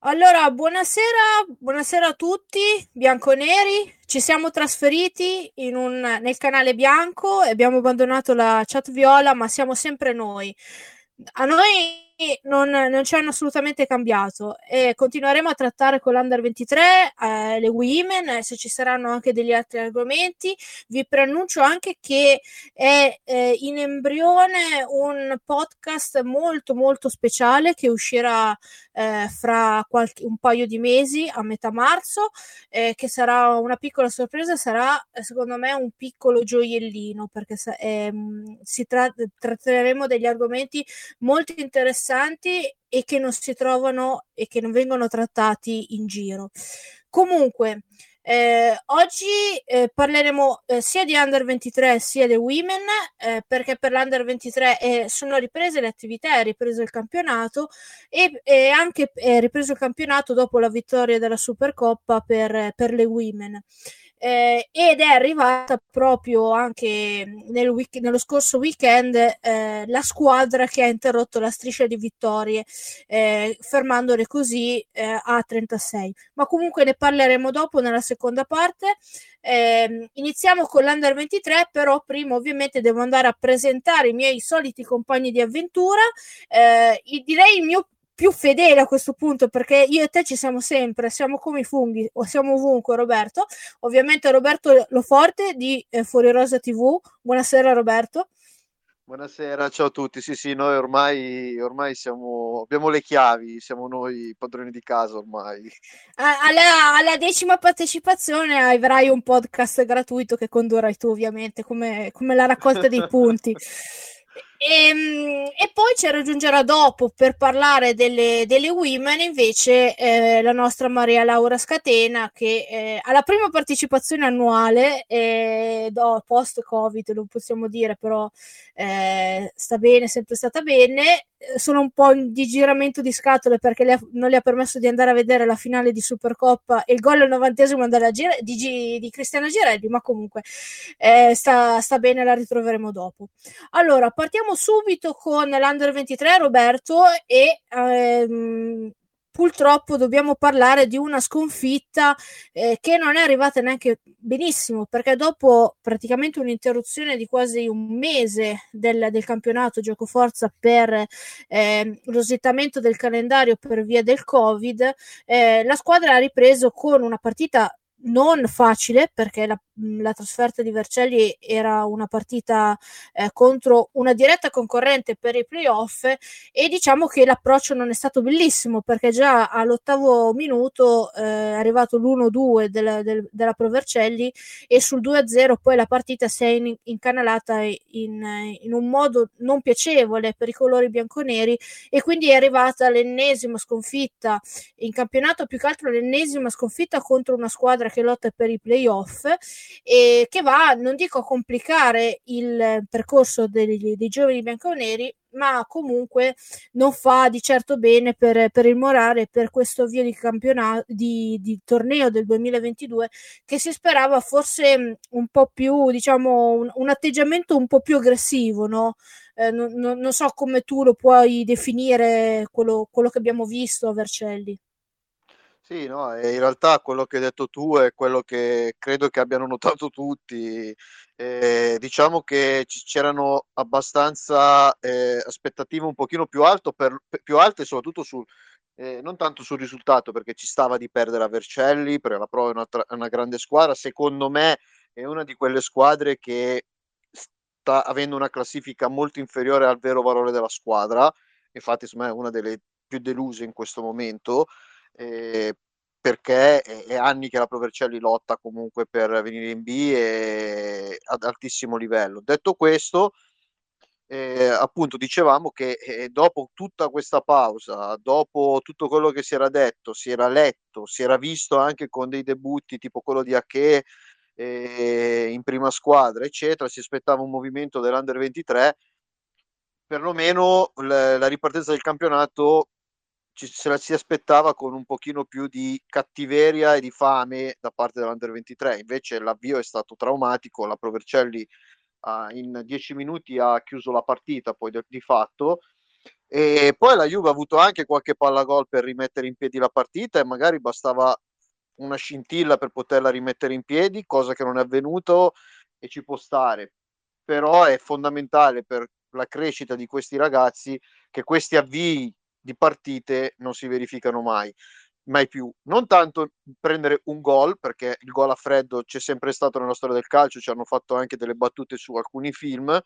Allora, buonasera, buonasera a tutti, bianconeri. Ci siamo trasferiti un, nel canale bianco e abbiamo abbandonato la chat viola, ma siamo sempre noi. A noi non, non ci hanno assolutamente cambiato e continueremo a trattare con l'Under 23 eh, le women, se ci saranno anche degli altri argomenti. Vi preannuncio anche che è eh, in embrione un podcast molto molto speciale che uscirà eh, fra qualche, un paio di mesi a metà marzo, eh, che sarà una piccola sorpresa, sarà secondo me un piccolo gioiellino perché ehm, si tra- tratteremo degli argomenti molto interessanti interessanti e che non si trovano e che non vengono trattati in giro. Comunque, eh, oggi eh, parleremo eh, sia di Under 23 sia di Women, eh, perché per l'Under 23 eh, sono riprese le attività, è ripreso il campionato e, e anche è ripreso il campionato dopo la vittoria della Supercoppa per, per le Women eh, ed è arrivata proprio anche nel week- nello scorso weekend eh, la squadra che ha interrotto la striscia di vittorie, eh, fermandole così eh, a 36. Ma comunque ne parleremo dopo nella seconda parte. Eh, iniziamo con l'Under 23, però prima ovviamente devo andare a presentare i miei soliti compagni di avventura. Eh, direi il mio più fedele a questo punto perché io e te ci siamo sempre, siamo come i funghi o siamo ovunque Roberto. Ovviamente Roberto Loforte di eh, Fuori Rosa TV. Buonasera Roberto. Buonasera, ciao a tutti. Sì, sì, noi ormai, ormai siamo, abbiamo le chiavi, siamo noi padroni di casa ormai. Alla, alla, decima partecipazione avrai un podcast gratuito che condurrai tu, ovviamente, come, come la raccolta dei punti. E, ehm, e, poi ci raggiungerà dopo per parlare delle, delle women invece eh, la nostra Maria Laura Scatena che eh, alla prima partecipazione annuale eh, post covid lo possiamo dire però eh, sta bene sempre stata bene eh, sono un po' di giramento di scatole perché le ha, non le ha permesso di andare a vedere la finale di Supercoppa e il gol al novantesimo Gire, di, G, di Cristiano Girelli, ma comunque eh, sta, sta, bene, la ritroveremo dopo. Allora, partiamo subito con l'Under 23, Roberto, e ehm, purtroppo dobbiamo parlare di una sconfitta eh, che non è arrivata neanche benissimo perché dopo praticamente un'interruzione di quasi un mese del, del campionato gioco forza per eh, lo slittamento del calendario per via del covid eh, la squadra ha ripreso con una partita non facile perché la, la, trasferta di Vercelli era una partita eh, contro una diretta concorrente per i playoff e diciamo che l'approccio non è stato bellissimo perché già all'ottavo minuto eh, è arrivato l'1-2 del, del, della Pro Vercelli e sul 2-0 poi la partita si è in, incanalata in, in, un modo non piacevole per i colori bianconeri e quindi è arrivata l'ennesima sconfitta in campionato più che altro l'ennesima sconfitta contro una squadra che lotta per i playoff e che va, non dico a complicare il percorso degli, dei giovani bianconeri, ma comunque non fa di certo bene per, per il morale per questo avvio di campionato di, di, torneo del 2022 che si sperava forse un po' più diciamo un, un atteggiamento un po' più aggressivo no? Eh, non, non, so come tu lo puoi definire quello, quello che abbiamo visto a Vercelli sì, no, in realtà quello che hai detto tu è quello che credo che abbiano notato tutti. Eh, diciamo che c'erano abbastanza eh, aspettative un pochino più, alto per, più alte, soprattutto sul, eh, non tanto sul risultato, perché ci stava di perdere a Vercelli, perché la prova è una, tra- una grande squadra. Secondo me è una di quelle squadre che sta avendo una classifica molto inferiore al vero valore della squadra. Infatti, me è una delle più deluse in questo momento eh, perché è, anni che la Provercelli lotta comunque per venire in B e ad altissimo livello. Detto questo, eh, appunto dicevamo che eh, dopo tutta questa pausa, dopo tutto quello che si era detto, si era letto, si era visto anche con dei debutti tipo quello di Ache eh, in prima squadra, eccetera, si aspettava un movimento dell'Under 23, perlomeno l- la ripartenza del campionato ci, se la si aspettava con un pochino più di cattiveria e di fame da parte dell'Under 23. Invece l'avvio è stato traumatico, la Provercelli uh, in dieci minuti ha chiuso la partita poi di, di fatto E poi la Juve ha avuto anche qualche palla gol per rimettere in piedi la partita e magari bastava una scintilla per poterla rimettere in piedi, cosa che non è avvenuto e ci può stare. Però è fondamentale per la crescita di questi ragazzi che questi avvii di partite non si verificano mai mai più. Non tanto prendere un gol, perché il gol a freddo c'è sempre stato nella storia del calcio, ci hanno fatto anche delle battute su alcuni film,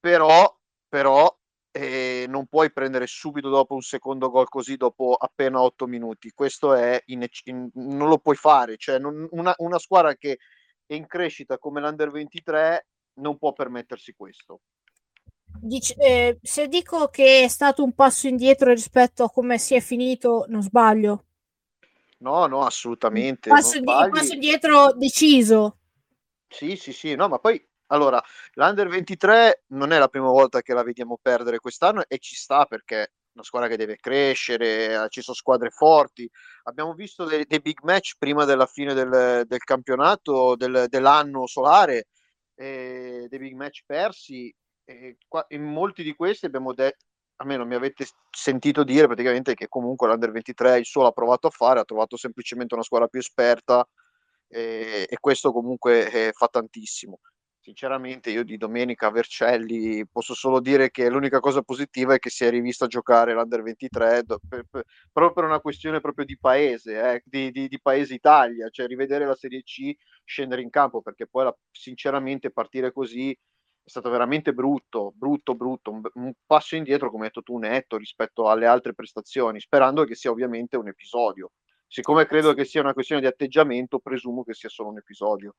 però, però eh, non puoi prendere subito dopo un secondo gol così dopo appena otto minuti. Questo è in, in, non lo puoi fare. Cioè, non, una, una squadra che è in crescita come l'Under 23 non può permettersi questo. Dice, eh, se dico che è stato un passo indietro rispetto a come si è finito, non sbaglio. No, no, assolutamente. Un passo, di, passo indietro deciso. Sì, sì, sì, no, ma poi allora l'Under 23 non è la prima volta che la vediamo perdere quest'anno e ci sta perché è una squadra che deve crescere, ci sono squadre forti. Abbiamo visto dei, dei big match prima della fine del, del campionato, del, dell'anno solare, eh, dei big match persi e qua, in molti di questi abbiamo detto, almeno mi avete sentito dire praticamente che comunque l'Under 23 il suo l'ha provato a fare, ha trovato semplicemente una squadra più esperta e, e questo comunque eh, fa tantissimo. Sinceramente io di domenica a Vercelli posso solo dire che l'unica cosa positiva è che si è rivista a giocare l'Under 23 do, per, per, proprio per una questione proprio di paese, eh, di, di, di, paese Italia, cioè rivedere la Serie C, scendere in campo perché poi la, sinceramente partire così è stato veramente brutto, brutto, brutto, un, un, passo indietro, come hai detto tu, netto rispetto alle altre prestazioni, sperando che sia ovviamente un episodio. Siccome credo che sia una questione di atteggiamento, presumo che sia solo un episodio.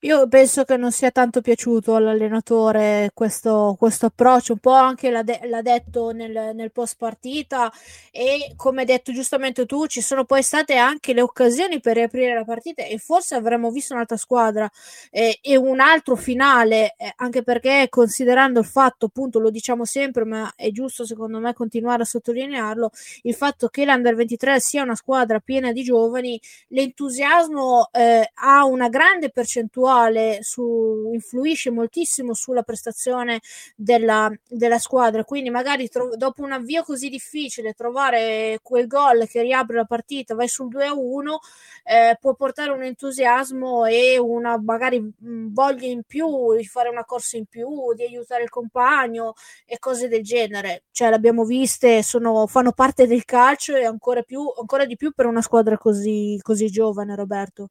Io penso che non sia tanto piaciuto all'allenatore questo, questo approccio, un po' anche l'ha, de- l'ha detto nel, nel, post partita e come hai detto giustamente tu ci sono poi state anche le occasioni per riaprire la partita e forse avremmo visto un'altra squadra eh, e un altro finale, eh, anche perché considerando il fatto, appunto lo diciamo sempre, ma è giusto secondo me continuare a sottolinearlo, il fatto che l'Under 23 sia una squadra piena di giovani, l'entusiasmo eh, ha una grande percentuale percentuale su, influisce moltissimo sulla prestazione della, della squadra. Quindi, magari tro- dopo un avvio così difficile, trovare quel gol che riapre la partita, vai sul 2 a 1, eh, può portare un entusiasmo e una magari mh, voglia in più di fare una corsa in più, di aiutare il compagno e cose del genere. Cioè, l'abbiamo viste, sono, fanno parte del calcio e ancora, più, ancora di più per una squadra così, così giovane, Roberto.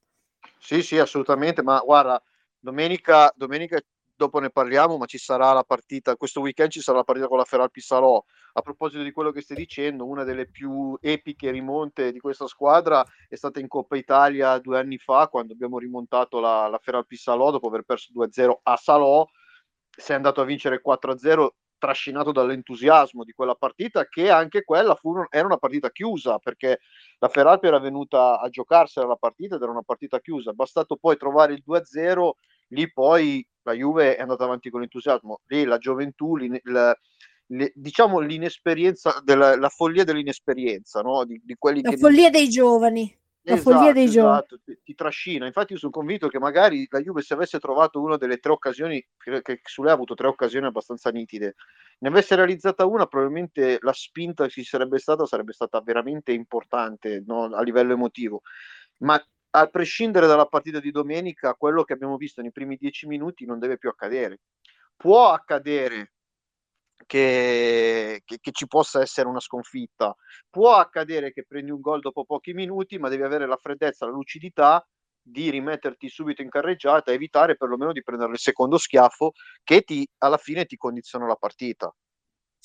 Sì, sì, assolutamente, ma guarda, domenica, domenica dopo ne parliamo, ma ci sarà la partita, questo weekend ci sarà la partita con la Feralpi Salò. A proposito di quello che stai dicendo, una delle più epiche rimonte di questa squadra è stata in Coppa Italia due anni fa, quando abbiamo rimontato la, la Feralpi Salò dopo aver perso 2-0 a Salò. Sei andato a vincere 4-0 trascinato dall'entusiasmo di quella partita, che anche quella fu, era una partita chiusa, perché la Ferrari era venuta a giocarsela la partita ed era una partita chiusa. Bastato poi trovare il 2-0, lì poi la Juve è andata avanti con entusiasmo. Lì la gioventù, la, le, diciamo l'inesperienza, della, la follia dell'inesperienza, no? di, di quelli la che... follia dei giovani la esatto, follia dei esatto, ti, ti, trascina. Infatti, io sono convinto che magari la Juve, se avesse trovato una delle tre occasioni, che, che su lei ha avuto tre occasioni abbastanza nitide, ne avesse realizzata una, probabilmente la spinta che ci sarebbe stata sarebbe stata veramente importante no? a livello emotivo. Ma a prescindere dalla partita di domenica, quello che abbiamo visto nei primi dieci minuti non deve più accadere. Può accadere che, che, che, ci possa essere una sconfitta. Può accadere che prendi un gol dopo pochi minuti, ma devi avere la freddezza, la lucidità di rimetterti subito in carreggiata evitare perlomeno di prendere il secondo schiaffo che ti, alla fine ti condiziona la partita.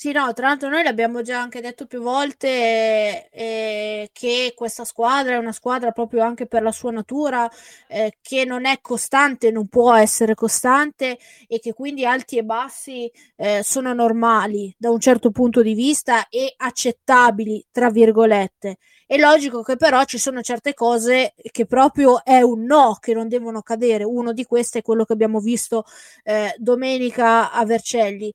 Sì, no, tra l'altro noi l'abbiamo già anche detto più volte eh, che questa squadra è una squadra proprio anche per la sua natura eh, che non è costante, non può essere costante e che quindi alti e bassi eh, sono normali da un certo punto di vista e accettabili, tra virgolette. È logico che però ci sono certe cose che proprio è un no, che non devono cadere. Uno di questi è quello che abbiamo visto eh, domenica a Vercelli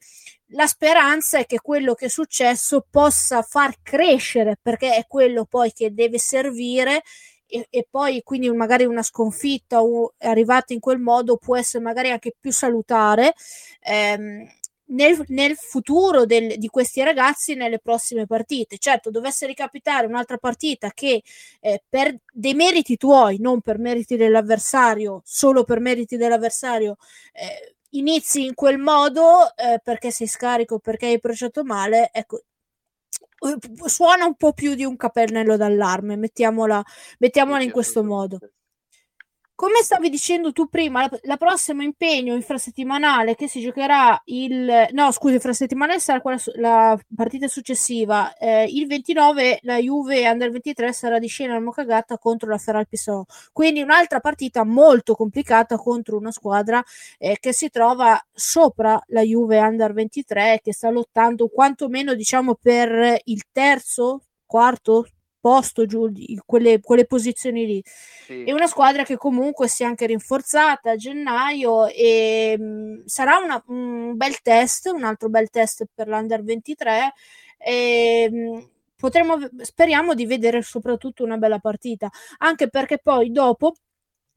la speranza è che quello che è successo possa far crescere, perché è quello poi che deve servire e, e poi quindi magari una sconfitta o arrivata in quel modo può essere magari anche più salutare. Ehm, nel, nel, futuro del, di questi ragazzi nelle prossime partite. Certo, dovesse ricapitare un'altra partita che eh, per dei meriti tuoi, non per meriti dell'avversario, solo per meriti dell'avversario, eh, inizi in quel modo eh, perché sei scarico, perché hai approcciato male, ecco, eh, suona un po' più di un capello d'allarme, mettiamola, mettiamola in questo modo. Come stavi dicendo tu prima, la, la prossima impegno infrasettimanale che si giocherà il no, scusi, infrasettimanale sarà quella, la partita successiva. Eh, il 29 la Juve Under 23 sarà di scena al Mocagata contro la Feral Pisano. Quindi un'altra partita molto complicata contro una squadra eh, che si trova sopra la Juve Under 23 che sta lottando quantomeno diciamo per il terzo, quarto, posto giù quelle, quelle posizioni lì. Sì. È una squadra che comunque si è anche rinforzata a gennaio e mh, mm, sarà una, un bel test, un altro bel test per l'Under 23. E, mh, mm, potremo, speriamo di vedere soprattutto una bella partita, anche perché poi dopo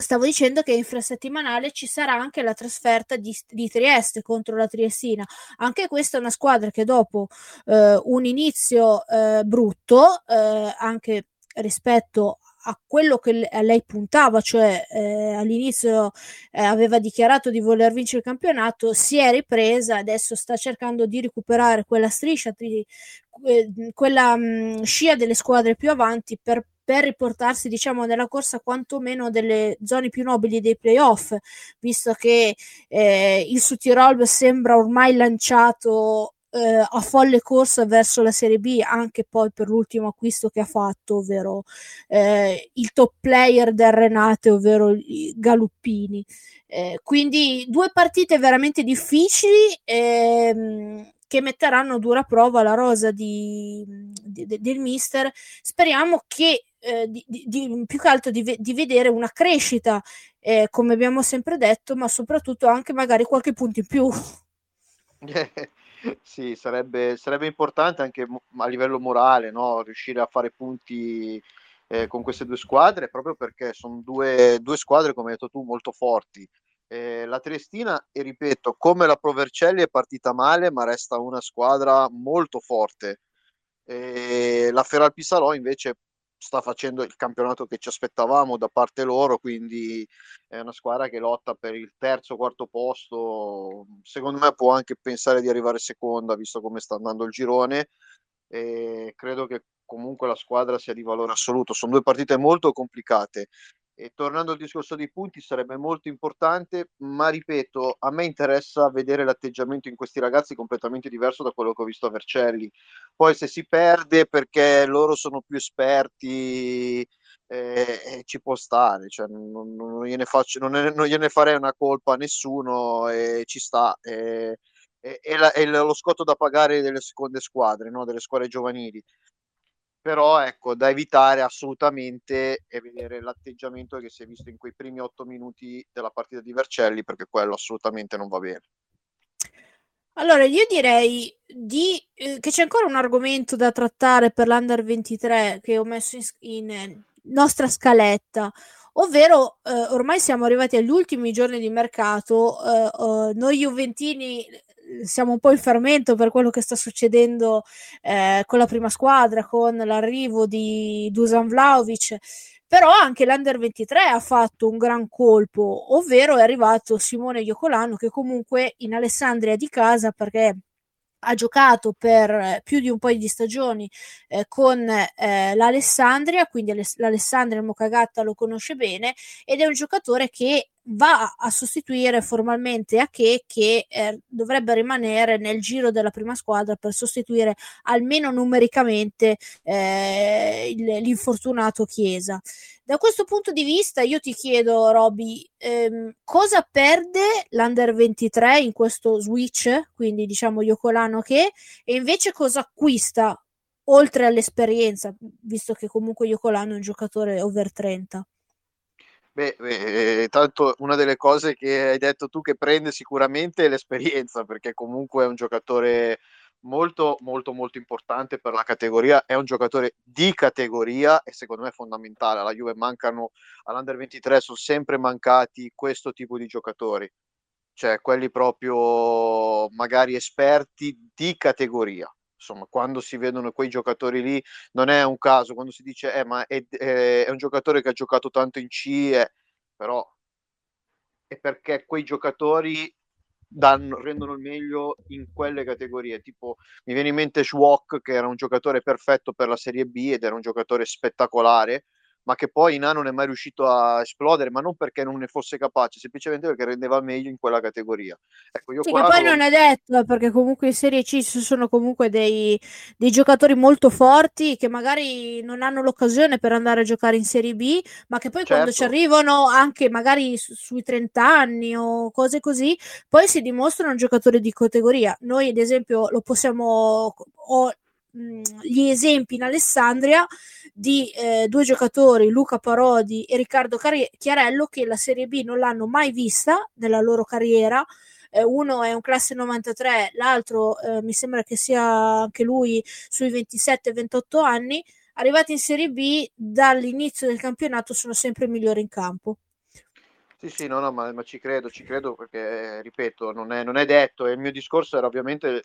stavo dicendo che infrasettimanale ci sarà anche la trasferta di, di, Trieste contro la Triestina. Anche questa è una squadra che dopo eh, un inizio eh, brutto, eh, anche rispetto a quello che a lei puntava, cioè eh, all'inizio eh, aveva dichiarato di voler vincere il campionato, si è ripresa, adesso sta cercando di recuperare quella striscia, di, eh, quella mh, scia delle squadre più avanti per per riportarsi diciamo nella corsa quantomeno delle zone più nobili dei playoff visto che eh, il Sud sembra ormai lanciato eh, a folle corsa verso la Serie B anche poi per l'ultimo acquisto che ha fatto ovvero eh, il top player del Renate ovvero Galuppini eh, quindi due partite veramente difficili ehm, che metteranno dura prova la rosa di, di, del mister. Speriamo che eh, di, di, più che altro di, di vedere una crescita, eh, come abbiamo sempre detto, ma soprattutto anche magari qualche punto in più. sì, sarebbe, sarebbe, importante anche a livello morale no? riuscire a fare punti eh, con queste due squadre, proprio perché sono due, due squadre, come hai detto tu, molto forti. Eh, la Triestina, e ripeto, come la Provercelli è partita male, ma resta una squadra molto forte. Eh, la Feral Pisarò invece sta facendo il campionato che ci aspettavamo da parte loro, quindi è una squadra che lotta per il terzo, quarto posto. Secondo me può anche pensare di arrivare seconda, visto come sta andando il girone. E credo che comunque la squadra sia di valore assoluto. Sono due partite molto complicate e tornando al discorso dei punti sarebbe molto importante, ma ripeto, a me interessa vedere l'atteggiamento in questi ragazzi completamente diverso da quello che ho visto a Vercelli. Poi se si perde perché loro sono più esperti, eh, eh, ci può stare, cioè, non, non, gliene faccio, non, non, gliene farei una colpa a nessuno e ci sta. E, è, la, è, lo scotto da pagare delle seconde squadre, no? delle squadre giovanili però ecco da evitare assolutamente e vedere l'atteggiamento che si è visto in quei primi otto minuti della partita di Vercelli perché quello assolutamente non va bene. Allora io direi di, eh, che c'è ancora un argomento da trattare per l'Under 23 che ho messo in, in eh, nostra scaletta ovvero eh, ormai siamo arrivati agli ultimi giorni di mercato eh, noi Juventini siamo un po' in fermento per quello che sta succedendo eh, con la prima squadra, con l'arrivo di Dusan Vlaovic, però anche l'Under 23 ha fatto un gran colpo, ovvero è arrivato Simone Iocolano che comunque in Alessandria di casa perché ha giocato per più di un paio di stagioni eh, con eh, l'Alessandria, quindi l'Alessandria Mocagatta lo conosce bene ed è un giocatore che va a sostituire formalmente Ake che eh, dovrebbe rimanere nel giro della prima squadra per sostituire almeno numericamente eh, l'infortunato Chiesa. Da questo punto di vista io ti chiedo Roby ehm, cosa perde l'Under 23 in questo switch, quindi diciamo Yocolano che e invece cosa acquista oltre all'esperienza, visto che comunque Yocolano è un giocatore over 30. Beh, beh, eh, tanto una delle cose che hai detto tu che prende sicuramente è l'esperienza, perché comunque è un giocatore molto, molto, molto importante per la categoria. È un giocatore di categoria e secondo me è fondamentale. Alla Juve mancano, all'Under 23 sono sempre mancati questo tipo di giocatori. cioè quelli proprio magari esperti di categoria. Insomma, quando si vedono quei giocatori lì, non è un caso, quando si dice, eh, ma è, è, è un giocatore che ha giocato tanto in CIE, però è perché quei giocatori danno, rendono il meglio in quelle categorie. Tipo, mi viene in mente Schwok, che era un giocatore perfetto per la Serie B ed era un giocatore spettacolare, ma che poi Ina non è mai riuscito a esplodere, ma non perché non ne fosse capace, semplicemente perché rendeva meglio in quella categoria. Ecco, io sì, che poi non è detto, perché comunque in Serie C ci sono comunque dei, dei, giocatori molto forti che magari non hanno l'occasione per andare a giocare in Serie B, ma che poi certo. quando ci certo. arrivano anche magari su, sui 30 anni o cose così, poi si dimostrano giocatori di categoria. Noi ad esempio lo possiamo... Ho, gli esempi in Alessandria di eh, due giocatori, Luca Parodi e Riccardo Car- Chiarello, che la Serie B non l'hanno mai vista nella loro carriera. Eh, uno è un classe 93, l'altro eh, mi sembra che sia anche lui sui 27-28 anni. Arrivati in Serie B, dall'inizio del campionato sono sempre migliori in campo. Sì, sì, no, no, ma, ma, ci credo, ci credo perché, ripeto, non è, non è detto e il mio discorso era ovviamente...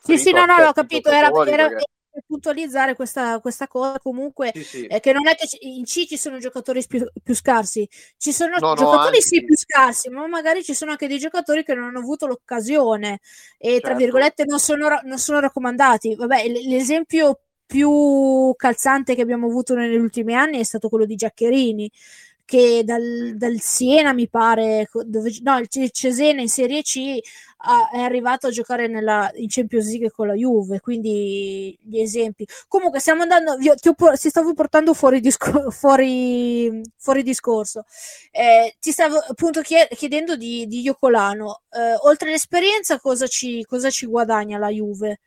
Sì, sì, no, no, l'ho capito, era, era, perché... per puntualizzare questa, questa cosa comunque, sì, sì. Eh, che non è che in C ci sono giocatori più, più scarsi, ci sono no, giocatori no, sì più scarsi, ma magari ci sono anche dei giocatori che non hanno avuto l'occasione e, certo. tra virgolette, non sono, non sono raccomandati. Vabbè, l'esempio più calzante che abbiamo avuto negli ultimi anni è stato quello di Giaccherini che dal, dal Siena mi pare, dove, no, il Cesena in Serie C ha, è arrivato a giocare nella, in Champions League con la Juve, quindi gli esempi. Comunque stiamo andando, io, ti, ti stavo portando fuori, discor- fuori, fuori discorso. Eh, ti stavo appunto chiedendo di, di Iocolano, eh, oltre all'esperienza cosa ci, cosa ci guadagna la Juve?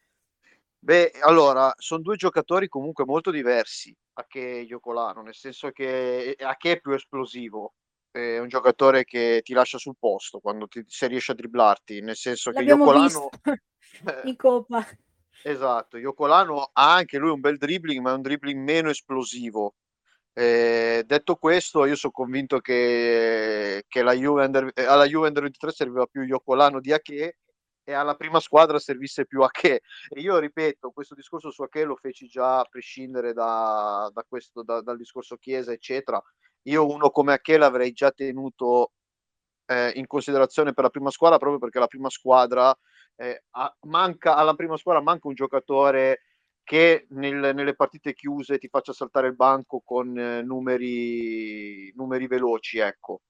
Beh, allora, sono due giocatori comunque molto diversi a che Iocolano, nel senso che a che è più esplosivo. È un giocatore che ti lascia sul posto quando ti, se riesce a dribblarti, nel senso L'abbiamo che Iocolano... in Coppa. Esatto, Iocolano ha anche lui un bel dribbling, ma è un dribbling meno esplosivo. Eh, detto questo, io sono convinto che, che la Juve under, alla Juve Under 23 serviva più Iocolano di Ache e alla prima squadra servisse più a che. E io ripeto, questo discorso su a che lo feci già a prescindere da, da questo, da, dal discorso Chiesa, eccetera. Io uno come a che l'avrei già tenuto eh, in considerazione per la prima squadra proprio perché la prima squadra eh, ha, manca, alla prima squadra manca un giocatore che nel, nelle partite chiuse ti faccia saltare il banco con eh, numeri, numeri veloci, ecco.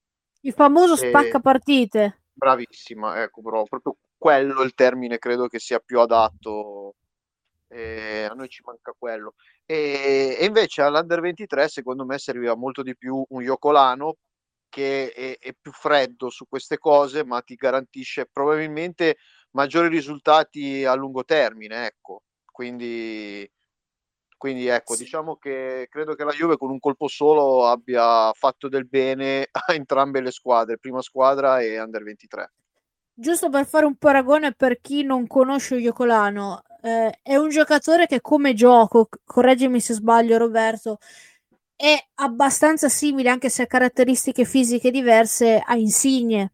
Il famoso spacca partite. Bravissima, ecco, bro, proprio quello il termine credo che sia più adatto. Eh, a noi ci manca quello. E, e, invece all'Under 23 secondo me serviva molto di più un Iocolano che è, è, più freddo su queste cose, ma ti garantisce probabilmente maggiori risultati a lungo termine. Ecco, quindi, quindi ecco, sì. diciamo che credo che la Juve con un colpo solo abbia fatto del bene a entrambe le squadre, prima squadra e Under 23 giusto per fare un paragone per chi non conosce Iocolano, eh, è un giocatore che come gioco, correggimi se sbaglio Roberto, è abbastanza simile anche se ha caratteristiche fisiche diverse a Insigne.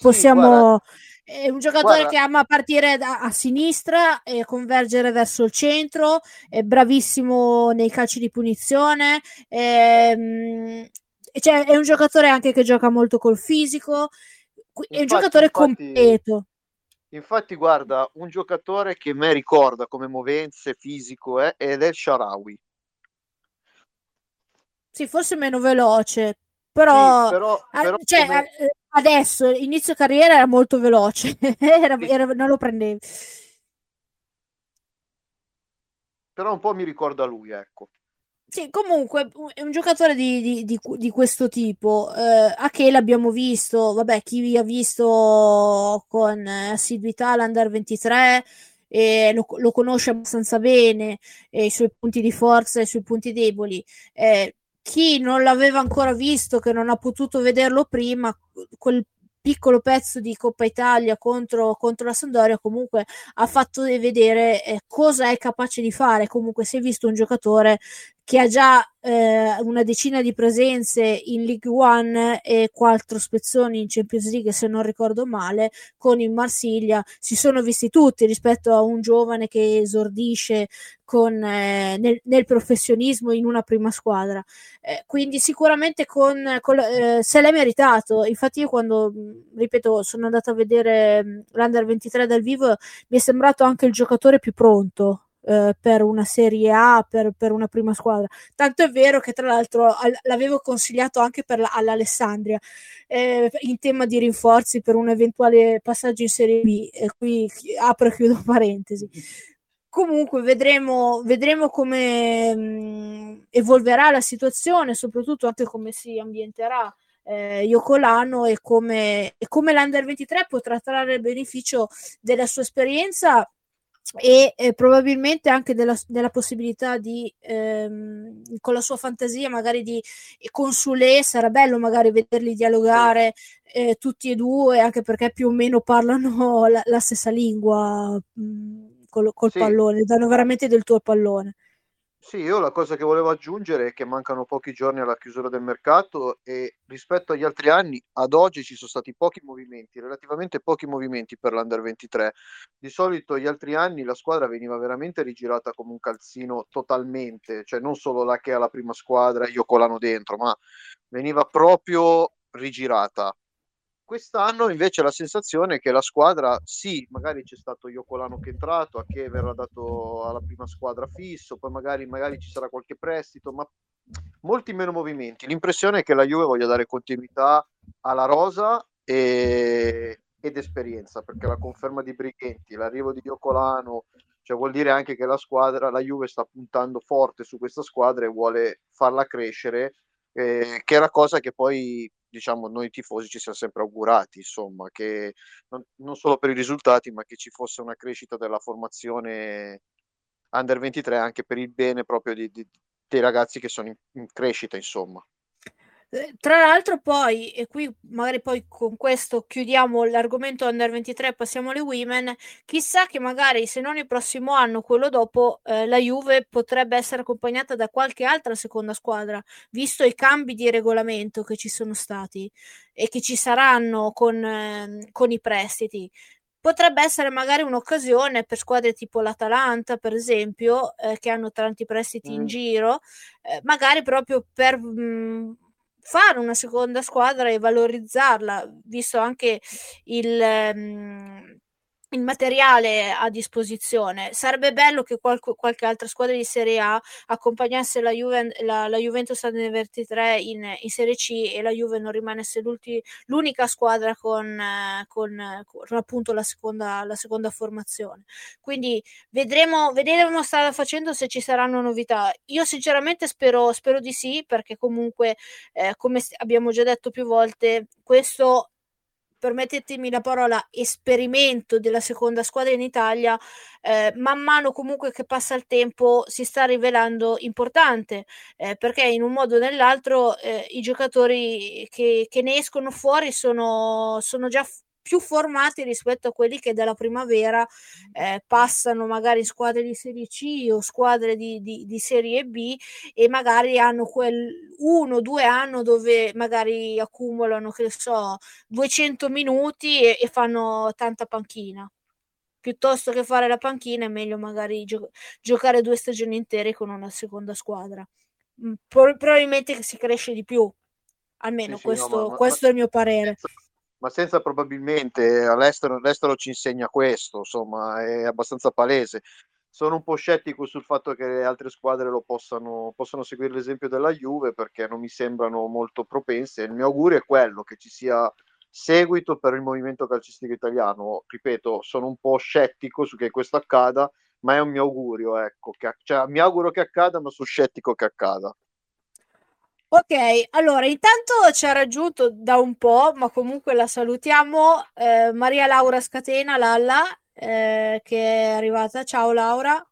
Possiamo... Sì, è un giocatore guarda. che ama partire da, a sinistra e convergere verso il centro, è bravissimo nei calci di punizione, è, ehm, cioè, è un giocatore anche che gioca molto col fisico, è un giocatore infatti, completo. Infatti, guarda, un giocatore che me ricorda come movenze fisico è, ed è il Sharawi. Sì, forse meno veloce, però, sì, però, però cioè, come... adesso, inizio carriera era molto veloce, era, sì. era, non lo prendevi. Però un po' mi ricorda lui, ecco. Sì, comunque è un giocatore di, di, di, di questo tipo. Eh, a che l'abbiamo visto, vabbè, chi vi ha visto con assiduità l'Under 23 eh, lo, lo, conosce abbastanza bene, eh, i suoi punti di forza e i suoi punti deboli. Eh, chi non l'aveva ancora visto, che non ha potuto vederlo prima, quel piccolo pezzo di Coppa Italia contro, contro la Sampdoria comunque ha fatto vedere eh, cosa è capace di fare comunque si è visto un giocatore che ha già eh, una decina di presenze in League One e quattro spezzoni in Champions League, se non ricordo male, con il Marsiglia. Si sono visti tutti rispetto a un giovane che esordisce con, eh, nel, nel, professionismo in una prima squadra. Eh, quindi sicuramente con, con eh, se l'è meritato. Infatti io quando, ripeto, sono andata a vedere l'Under 23 dal vivo, mi è sembrato anche il giocatore più pronto eh, per una Serie A, per, per, una prima squadra. Tanto è vero che tra l'altro al, l'avevo consigliato anche per la, all'Alessandria eh, in tema di rinforzi per un eventuale passaggio in Serie B. E qui apro e chiudo parentesi. Comunque vedremo, vedremo come mh, mm, evolverà la situazione, soprattutto anche come si ambienterà eh, Iocolano e come, e come l'Under 23 potrà trarre beneficio della sua esperienza e eh, probabilmente anche della, della possibilità di ehm, con la sua fantasia magari di con Sule sarà bello magari vederli dialogare eh, tutti e due anche perché più o meno parlano la, la stessa lingua mh, mm, col, col sì. pallone danno veramente del tuo pallone sì, io la cosa che volevo aggiungere è che mancano pochi giorni alla chiusura del mercato e rispetto agli altri anni, ad oggi ci sono stati pochi movimenti, relativamente pochi movimenti per l'Under 23. Di solito gli altri anni la squadra veniva veramente rigirata come un calzino totalmente, cioè non solo la che ha la prima squadra, io colano dentro, ma veniva proprio rigirata Quest'anno invece la sensazione è che la squadra, sì, magari c'è stato Iocolano che è entrato, a che verrà dato alla prima squadra fisso, poi magari, magari ci sarà qualche prestito, ma molti meno movimenti. L'impressione è che la Juve voglia dare continuità alla rosa e, ed esperienza, perché la conferma di Brighenti, l'arrivo di Iocolano, cioè vuol dire anche che la squadra, la Juve sta puntando forte su questa squadra e vuole farla crescere, eh, che è la cosa che poi diciamo, noi tifosi ci siamo sempre augurati, insomma, che non, non, solo per i risultati, ma che ci fosse una crescita della formazione under 23 anche per il bene proprio di, di, dei ragazzi che sono in, in crescita, insomma. Eh, tra l'altro poi, e qui magari poi con questo chiudiamo l'argomento Under 23 e passiamo alle Women, chissà che magari se non il prossimo anno, quello dopo, eh, la Juve potrebbe essere accompagnata da qualche altra seconda squadra, visto i cambi di regolamento che ci sono stati e che ci saranno con, eh, con i prestiti potrebbe essere magari un'occasione per squadre tipo l'Atalanta, per esempio, eh, che hanno tanti prestiti mm. in giro, eh, magari proprio per mh, mm, fare una seconda squadra e valorizzarla, visto anche il, um, il materiale a disposizione. Sarebbe bello che qualche, qualche altra squadra di Serie A accompagnasse la, Juve, la, la Juventus ad 23 in, in, Serie C e la Juve non rimanesse l'unica squadra con, con, con appunto la seconda, la seconda, formazione. Quindi vedremo, vedremo strada facendo se ci saranno novità. Io sinceramente spero, spero di sì, perché comunque, eh, come abbiamo già detto più volte, questo permettetemi la parola, esperimento della seconda squadra in Italia, eh, man mano comunque che passa il tempo si sta rivelando importante, eh, perché in un modo o nell'altro eh, i giocatori che, che, ne escono fuori sono, sono già più formati rispetto a quelli che dalla primavera eh, passano magari in squadre di Serie C o squadre di, di, di Serie B e magari hanno quel uno o due anni dove magari accumulano, che so, 200 minuti e, e fanno tanta panchina. Piuttosto che fare la panchina è meglio magari gio- giocare due stagioni intere con una seconda squadra. Pro- probabilmente si cresce di più, almeno sì, questo, no, ma, questo ma, è il mio parere ma senza probabilmente all'estero, l'estero ci insegna questo, insomma, è abbastanza palese. Sono un po' scettico sul fatto che le altre squadre lo possano, possano seguire l'esempio della Juve perché non mi sembrano molto propense. Il mio augurio è quello che ci sia seguito per il movimento calcistico italiano. Ripeto, sono un po' scettico su che questo accada, ma è un mio augurio, ecco, che, cioè, mi auguro che accada, ma sono scettico che accada. Ok, allora intanto ci ha raggiunto da un po', ma comunque la salutiamo, eh, Maria Laura Scatena, Lalla, eh, che è arrivata. Ciao Laura.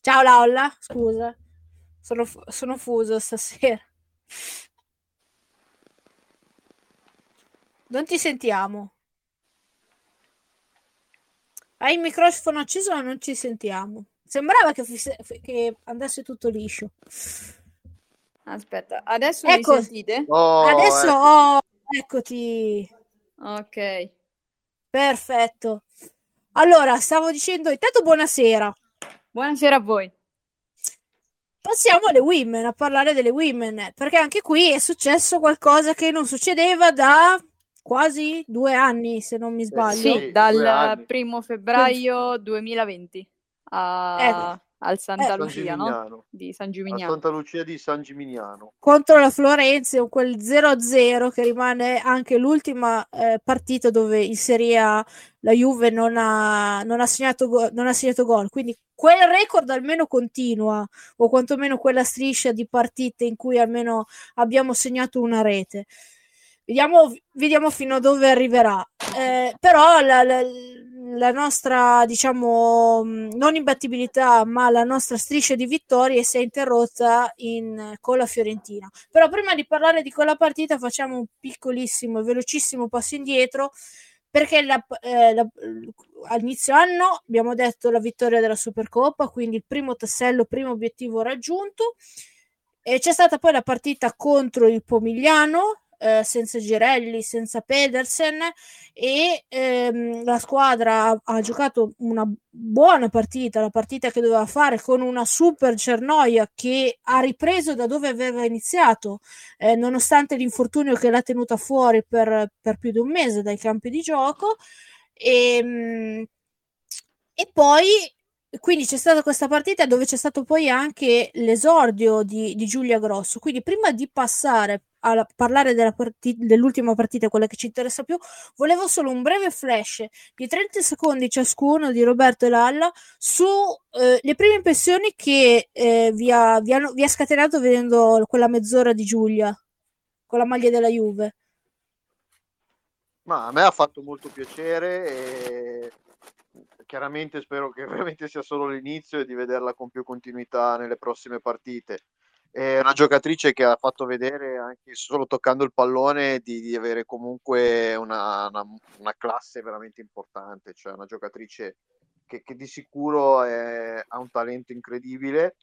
Ciao Laura, scusa, sono, sono fuso stasera. Non ti sentiamo. Hai il microfono acceso ma non ci sentiamo. Sembrava che, fosse, che andasse tutto liscio. Aspetta, adesso ecco. mi sentite? Oh, adesso ecco. oh, eccoti. Ok. Perfetto. Allora, stavo dicendo, intanto buonasera. Buonasera a voi. Passiamo alle women, a parlare delle women, perché anche qui è successo qualcosa che non succedeva da quasi due anni, se non mi sbaglio. Sì, dal primo febbraio 2020 a... Eh al Santa eh, Lucia, no? Di San Gimignano. Santa Lucia di San Gimignano. Contro la Florenzi, quel 0-0 che rimane anche l'ultima eh, partita dove in Serie A la Juve non ha, non ha, segnato, go- non ha segnato gol. Quindi quel record almeno continua, o quantomeno quella striscia di partite in cui almeno abbiamo segnato una rete. Vediamo, vediamo fino a dove arriverà. Eh, però la, la la nostra, diciamo, non imbattibilità, ma la nostra striscia di vittorie si è interrotta in, con la Fiorentina. Però prima di parlare di quella partita facciamo un piccolissimo velocissimo passo indietro perché la, eh, la, all'inizio anno abbiamo detto la vittoria della Supercoppa, quindi il primo tassello, primo obiettivo raggiunto. E c'è stata poi la partita contro il Pomigliano, eh, senza Girelli, senza Pedersen e ehm, la squadra ha, ha, giocato una buona partita, la partita che doveva fare con una super Cernoia che ha ripreso da dove aveva iniziato, eh, nonostante l'infortunio che l'ha tenuta fuori per, per, più di un mese dai campi di gioco. E, ehm, e poi quindi c'è stata questa partita dove c'è stato poi anche l'esordio di, di Giulia Grosso. Quindi prima di passare a parlare partita, dell'ultima partita, quella che ci interessa più, volevo solo un breve flash di 30 secondi ciascuno di Roberto e Lalla su eh, prime impressioni che eh, vi, ha, vi, hanno, vi ha scatenato vedendo quella mezz'ora di Giulia con la maglia della Juve. Ma a me ha fatto molto piacere e chiaramente spero che veramente sia solo l'inizio e di vederla con più continuità nelle prossime partite è una giocatrice che ha fatto vedere anche solo toccando il pallone di, di avere comunque una, una, una, classe veramente importante, cioè una giocatrice che, che di sicuro è, ha un talento incredibile.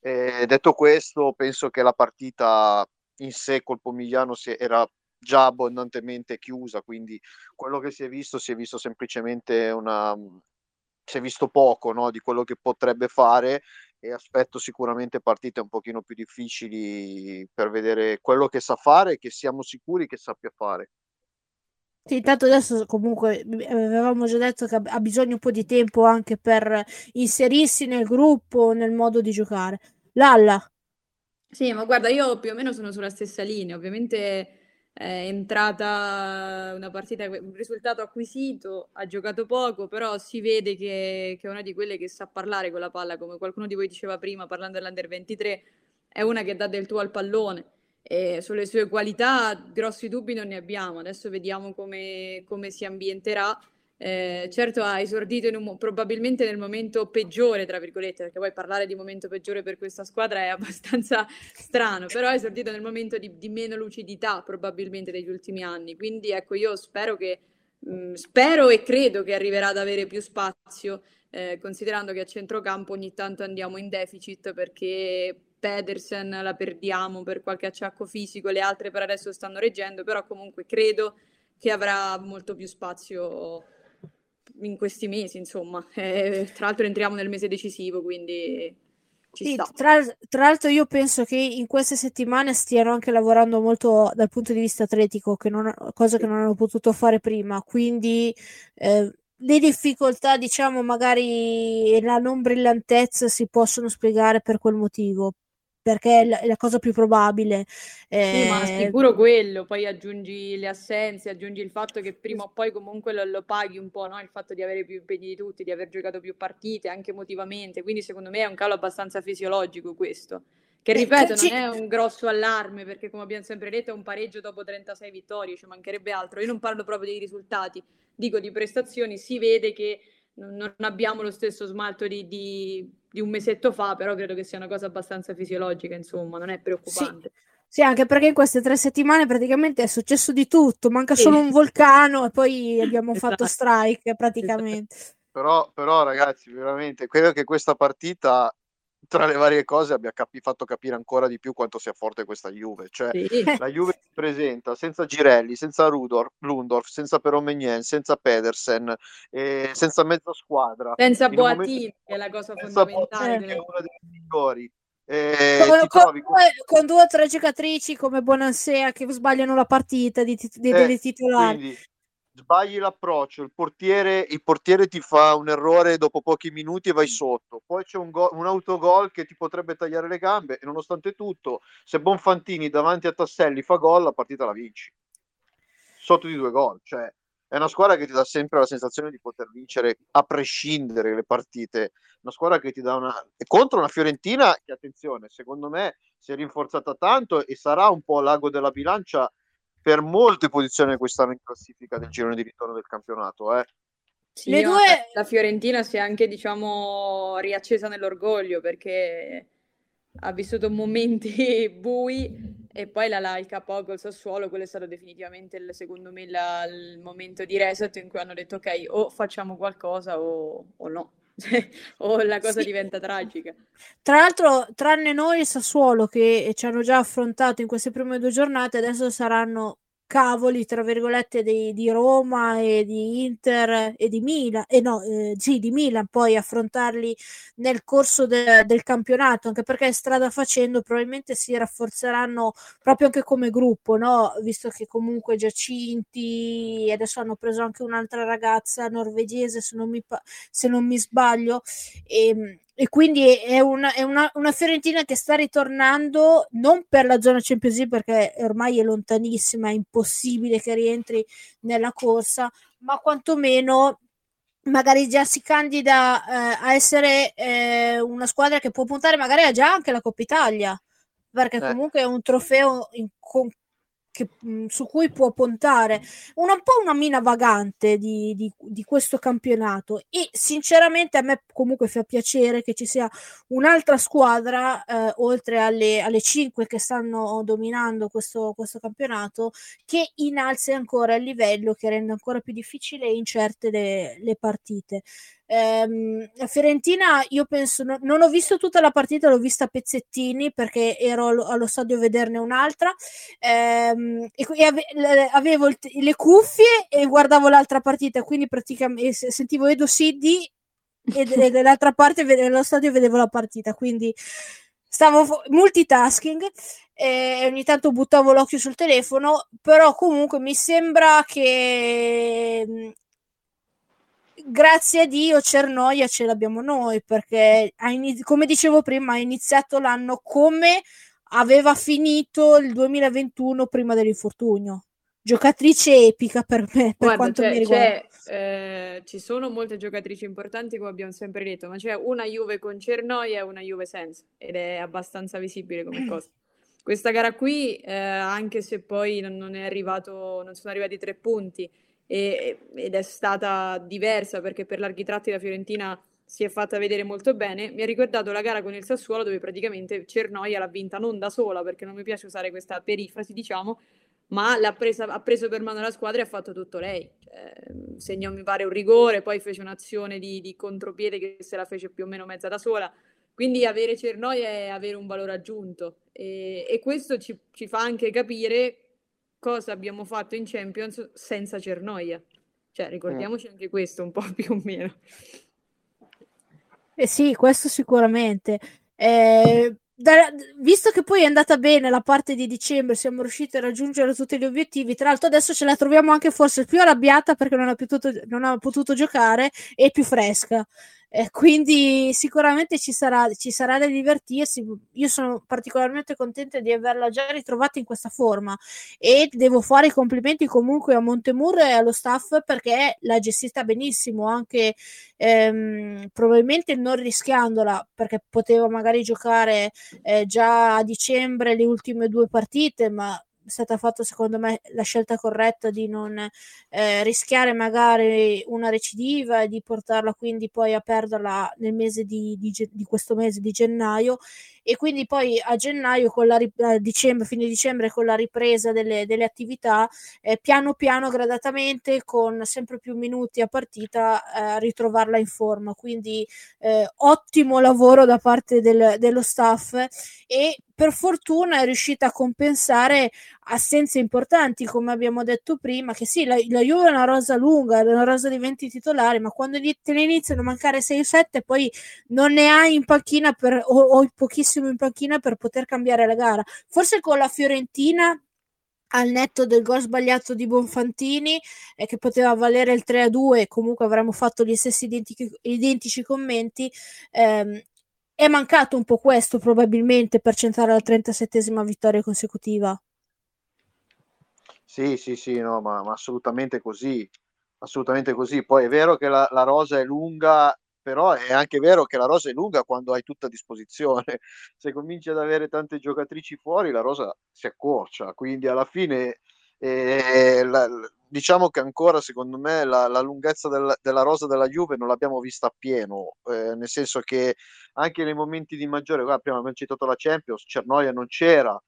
E detto questo, penso che la partita in sé col Pomigliano si era già abbondantemente chiusa, quindi quello che si è visto si è visto semplicemente una si è visto poco no, di quello che potrebbe fare e aspetto sicuramente partite un pochino più difficili per vedere quello che sa fare e che siamo sicuri che sappia fare. Sì, intanto adesso comunque avevamo già detto che ha bisogno un po' di tempo anche per inserirsi nel gruppo, nel modo di giocare. Lalla. Sì, ma guarda, io più o meno sono sulla stessa linea. Ovviamente è entrata una partita, un risultato acquisito, ha giocato poco, però si vede che, che, è una di quelle che sa parlare con la palla, come qualcuno di voi diceva prima parlando dell'Under 23, è una che dà del tuo al pallone. E sulle sue qualità grossi dubbi non ne abbiamo, adesso vediamo come, come si ambienterà eh, certo ha esordito un, probabilmente nel momento peggiore, tra virgolette, perché poi parlare di momento peggiore per questa squadra è abbastanza strano, però ha esordito nel momento di, di, meno lucidità probabilmente degli ultimi anni. Quindi ecco, io spero che mh, mm, spero e credo che arriverà ad avere più spazio, eh, considerando che a centrocampo ogni tanto andiamo in deficit perché Pedersen la perdiamo per qualche acciacco fisico, le altre per adesso stanno reggendo, però comunque credo che avrà molto più spazio in questi mesi, insomma. Eh, tra l'altro entriamo nel mese decisivo, quindi ci sì, tra, tra, l'altro io penso che in queste settimane stiano anche lavorando molto dal punto di vista atletico, che non, cosa che non hanno potuto fare prima, quindi eh, le difficoltà, diciamo, magari la non brillantezza si possono spiegare per quel motivo, perché è la, è la cosa più probabile. Eh... Sì, ma sicuro quello, poi aggiungi le assenze, aggiungi il fatto che prima o poi comunque lo, lo paghi un po', no? il fatto di avere più impegni di tutti, di aver giocato più partite, anche emotivamente, quindi secondo me è un calo abbastanza fisiologico questo. Che eh, ripeto, non è un grosso allarme perché, come abbiamo sempre detto, è un pareggio dopo 36 vittorie, ci mancherebbe altro. Io non parlo proprio dei risultati, dico di prestazioni. Si vede che non abbiamo lo stesso smalto di, di, di, un mesetto fa, però credo che sia una cosa abbastanza fisiologica, insomma, non è preoccupante. Sì. Sì, anche perché in queste tre settimane praticamente è successo di tutto, manca solo un vulcano e poi abbiamo esatto. fatto strike praticamente. Però, però, ragazzi, veramente credo che questa partita tra le varie cose abbia capi- fatto capire ancora di più quanto sia forte questa Juve. Cioè, sì. la Juve si presenta senza Girelli, senza Rudolf, Lundorf, senza Peromegnen, senza Pedersen, eh, senza mezza squadra. Senza Boatini, che è la cosa fondamentale. Boatini, è una delle migliori. Eh, con, con, con, con, due o tre giocatrici come Bonansea che sbagliano la partita di, di, eh, delle titolari. Quindi, sbagli l'approccio, il portiere, il portiere, ti fa un errore dopo pochi minuti e vai sotto, poi c'è un, go- un autogol che ti potrebbe tagliare le gambe e nonostante tutto, se Bonfantini davanti a Tasselli fa gol, la partita la vinci. Sotto di due gol, cioè è una squadra che ti dà sempre la sensazione di poter vincere a prescindere le partite, una squadra che ti dà una... E contro una Fiorentina che, attenzione, secondo me si è rinforzata tanto e sarà un po' l'ago della bilancia per molte posizioni quest'anno in classifica del girone di ritorno del campionato. Eh. Sì, Le due... La Fiorentina si è anche, diciamo, riaccesa nell'orgoglio perché ha vissuto momenti bui e poi la laica poco il Sassuolo, quello è stato definitivamente il, secondo me la, il momento di reset in cui hanno detto ok o facciamo qualcosa o, o no. o la cosa sì. diventa tragica. Tra l'altro, tranne noi e Sassuolo che ci hanno già affrontato in queste prime due giornate, adesso saranno cavoli, tra virgolette, di, di, Roma e di Inter e di Milan, e no, eh, sì, di Milan, poi affrontarli nel corso de, del campionato, anche perché strada facendo probabilmente si rafforzeranno proprio anche come gruppo, no? Visto che comunque Giacinti, adesso hanno preso anche un'altra ragazza norvegese, se non mi, se non mi sbaglio, e, ehm, e quindi è, una, è una, una, Fiorentina che sta ritornando non per la zona Champions League perché ormai è lontanissima, è impossibile che rientri nella corsa, ma quantomeno magari già si candida eh, a essere eh, una squadra che può puntare magari a già anche la Coppa Italia perché eh. comunque è un trofeo in, con, che, mhmm, su cui può puntare. Una, un po' una mina vagante di, di, di, questo campionato e sinceramente a me comunque fa piacere che ci sia un'altra squadra eh, oltre alle, alle 5 che stanno dominando questo, questo campionato che innalzi ancora il livello che rende ancora più difficile e incerte le, le partite Ehm, Fiorentina, io penso, no, non ho visto tutta la partita, l'ho vista a pezzettini perché ero allo, allo stadio a vederne un'altra. Ehm, e, e ave, avevo il, le cuffie e guardavo l'altra partita, quindi praticamente sentivo Edo Siddi e, e dall'altra parte allo stadio vedevo la partita, quindi stavo multitasking e ogni tanto buttavo l'occhio sul telefono, però comunque mi sembra che grazie a Dio Cernoia ce l'abbiamo noi perché iniz- come dicevo prima ha iniziato l'anno come aveva finito il 2021 prima dell'infortunio. Giocatrice epica per me per Guarda, quanto mi riguarda. eh, ci sono molte giocatrici importanti come abbiamo sempre detto ma c'è una Juve con Cernoia e una Juve senza ed è abbastanza visibile come cosa. Questa gara qui eh, anche se poi non, non, è arrivato non sono arrivati tre punti e, ed è stata diversa perché per larghi tratti la Fiorentina si è fatta vedere molto bene. Mi ha ricordato la gara con il Sassuolo dove praticamente Cernoia l'ha vinta non da sola perché non mi piace usare questa perifrasi, diciamo, ma presa, ha preso per mano la squadra e ha fatto tutto lei. Cioè, segnò, mi pare, un rigore, poi fece un'azione di, di contropiede che se la fece più o meno mezza da sola. Quindi avere Cernoia è avere un valore aggiunto e, e questo ci, ci fa anche capire cosa abbiamo fatto in Champions senza Cernoia. Cioè, ricordiamoci mm. anche questo un po' più o meno. Eh sì, questo sicuramente. Eh, da, visto che poi è andata bene la parte di dicembre, siamo riusciti a raggiungere tutti gli obiettivi. Tra l'altro, adesso ce la troviamo anche forse più arrabbiata perché non ha, potuto, non ha potuto giocare e più fresca. Eh, quindi sicuramente ci sarà, ci sarà da divertirsi. Io sono particolarmente contenta di averla già ritrovata in questa forma e devo fare i complimenti comunque a Montemur e allo staff perché l'ha gestita benissimo, anche ehm, probabilmente non rischiandola perché poteva magari giocare eh, già a dicembre le ultime due partite, ma stata fatta secondo me la scelta corretta di non eh, rischiare magari una recidiva e di portarla quindi poi a perderla nel mese di, di, di questo mese di gennaio e quindi poi a gennaio, con la a dicembre, fine dicembre, con la ripresa delle, delle attività, eh, piano piano, gradatamente, con sempre più minuti a partita, eh, ritrovarla in forma. Quindi eh, ottimo lavoro da parte del, dello staff e per fortuna è riuscita a compensare assenze importanti, come abbiamo detto prima, che sì, la, la Juve è una rosa lunga, è una rosa di 20 titolari, ma quando te ne iniziano a mancare 6-7 poi non ne hai in panchina per, o, o pochissimo in panchina per poter cambiare la gara. Forse con la Fiorentina al netto del gol sbagliato di Bonfantini eh, che poteva valere il 3 a 2 comunque avremmo fatto gli stessi identici, identici commenti ehm, è mancato un po' questo probabilmente per centrare la 37esima vittoria consecutiva. Sì, sì, sì, no, ma, ma, assolutamente così, assolutamente così. Poi è vero che la, la, rosa è lunga, però è anche vero che la rosa è lunga quando hai tutta a disposizione. Se cominci ad avere tante giocatrici fuori, la rosa si accorcia, quindi alla fine eh, la, diciamo che ancora secondo me la, la lunghezza del, della rosa della Juve non l'abbiamo vista appieno, eh, nel senso che anche nei momenti di maggiore, guarda, prima abbiamo citato la Champions, Cernoia non c'era,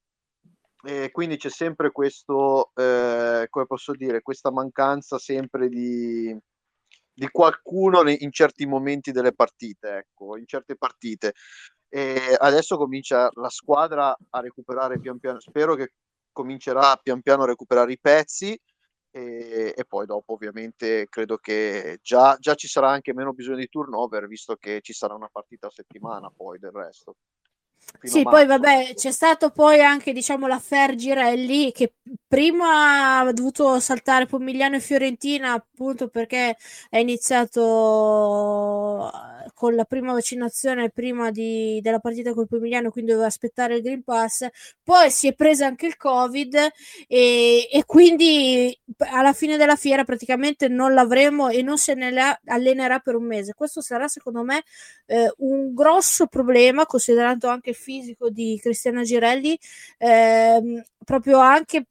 e quindi c'è sempre questo, eh, come posso dire, questa mancanza sempre di, di qualcuno in certi momenti delle partite, ecco, in certe partite. E adesso comincia la squadra a recuperare pian piano, spero che comincerà pian piano a recuperare i pezzi e, e, poi dopo ovviamente credo che già, già, ci sarà anche meno bisogno di turnover visto che ci sarà una partita a settimana poi del resto. Sì, poi vabbè, c'è stato poi anche diciamo l'affair Girelli che prima ha dovuto saltare Pomigliano e Fiorentina appunto perché è iniziato con la prima vaccinazione prima di, della partita col Pomigliano, quindi doveva aspettare il Green Pass. Poi si è presa anche il Covid e, e quindi alla fine della fiera praticamente non l'avremo e non se ne allenerà per un mese. Questo sarà secondo me eh, un grosso problema considerando anche il fisico di Cristiana Girelli, eh, proprio anche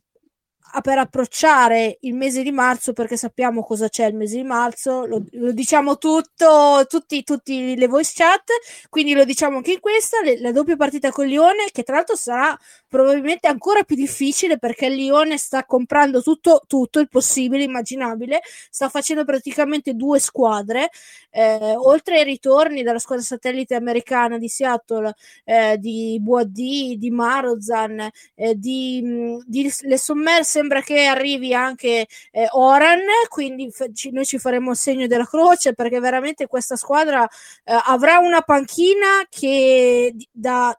per approcciare il mese di marzo, perché sappiamo cosa c'è il mese di marzo, lo, lo diciamo tutto, tutti, tutti, le voice chat, quindi lo diciamo anche in questa, le, la doppia partita con Lione, che tra l'altro sarà probabilmente ancora più difficile perché Lione sta comprando tutto, tutto il possibile, immaginabile, sta facendo praticamente due squadre, eh, oltre ai ritorni dalla squadra satellite americana di Seattle, eh, di Boadi, di Marozan, eh, di, di Le Sommerse sembra che arrivi anche eh, Oran, quindi f- ci, noi ci faremo il segno della croce perché veramente questa squadra eh, avrà una panchina che da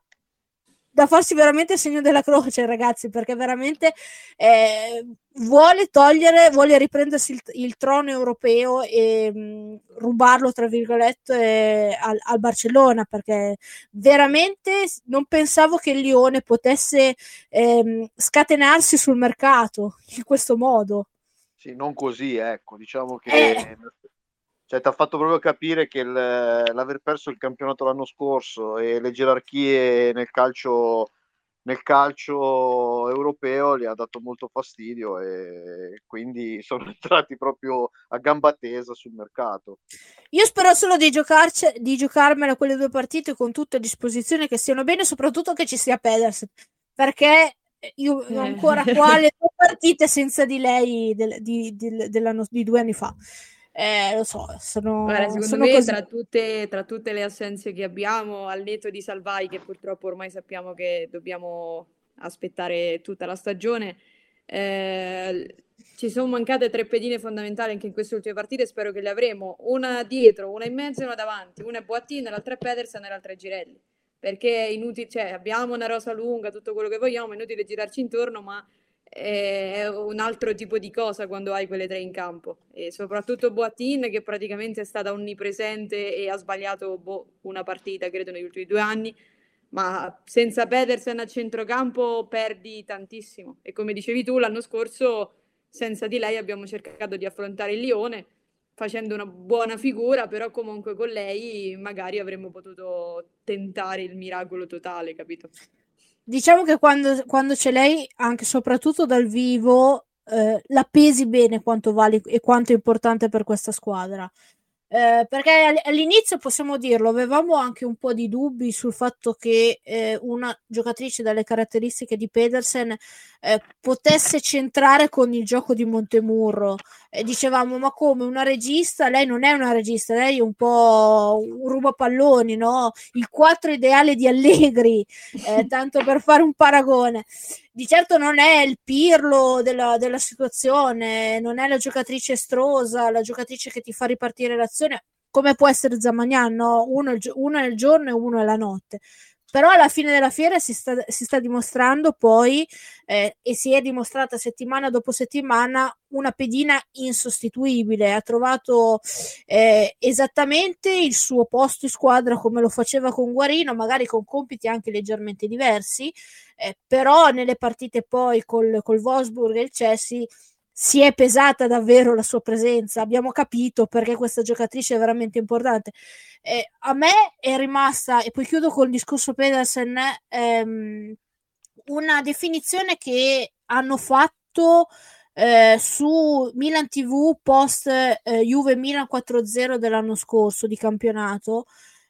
da farsi veramente il segno della croce, ragazzi, perché veramente eh, vuole togliere, vuole riprendersi il, il trono europeo e mh, mm, rubarlo, tra virgolette, al, al, Barcellona, perché veramente non pensavo che il Lione potesse eh, scatenarsi sul mercato in questo modo. Sì, non così, ecco, diciamo che... Eh cioè ti ha fatto proprio capire che il, l'aver perso il campionato l'anno scorso e le gerarchie nel calcio, nel calcio europeo gli ha dato molto fastidio e quindi sono entrati proprio a gamba tesa sul mercato. Io spero solo di, giocarci, di giocarmela quelle due partite con tutte a disposizione, che stiano bene, soprattutto che ci sia Pedersen, perché io ho ancora qua le due partite senza di lei del, di, di, di due anni fa eh, lo so, sono, Guarda, secondo sono me così. tra tutte, tra tutte le assenze che abbiamo, al netto di Salvai, che purtroppo ormai sappiamo che dobbiamo aspettare tutta la stagione, eh, ci sono mancate tre pedine fondamentali anche in queste ultime partite, spero che le avremo, una dietro, una in mezzo e una davanti, una è Boattin, l'altra è Pedersen e l'altra è Girelli, perché è inutile, cioè abbiamo una rosa lunga, tutto quello che vogliamo, è inutile girarci intorno, ma è un altro tipo di cosa quando hai quelle tre in campo. E soprattutto Boatin che praticamente è stata onnipresente e ha sbagliato boh, una partita credo negli ultimi due anni. Ma senza Pedersen a centrocampo perdi tantissimo. E come dicevi tu l'anno scorso senza di lei abbiamo cercato di affrontare il Lione facendo una buona figura però comunque con lei magari avremmo potuto tentare il miracolo totale capito? Diciamo che quando, quando c'è lei, anche soprattutto dal vivo, eh, la pesi bene quanto vale e quanto è importante per questa squadra. Eh, perché all'inizio possiamo dirlo, avevamo anche un po' di dubbi sul fatto che eh, una giocatrice dalle caratteristiche di Pedersen eh, potesse centrare con il gioco di Montemurro. dicevamo, ma come una regista? Lei non è una regista, lei è un po' un rubapalloni, no? Il 4 ideale di Allegri, eh, tanto per fare un paragone di certo non è il pirlo della, della, situazione, non è la giocatrice estrosa, la giocatrice che ti fa ripartire l'azione, come può essere Zamagnan, no? uno, uno il giorno e uno è la notte però alla fine della fiera si sta, si sta dimostrando poi eh, e si è dimostrata settimana dopo settimana una pedina insostituibile ha trovato eh, esattamente il suo posto in squadra come lo faceva con Guarino magari con compiti anche leggermente diversi eh, però nelle partite poi col, col Wolfsburg e il Chelsea si è pesata davvero la sua presenza, abbiamo capito perché questa giocatrice è veramente importante. Eh, a me è rimasta, e poi chiudo col discorso Pedersen, ehm, una definizione che hanno fatto eh, su Milan TV post eh, Juve Milan 4-0 dell'anno scorso di campionato.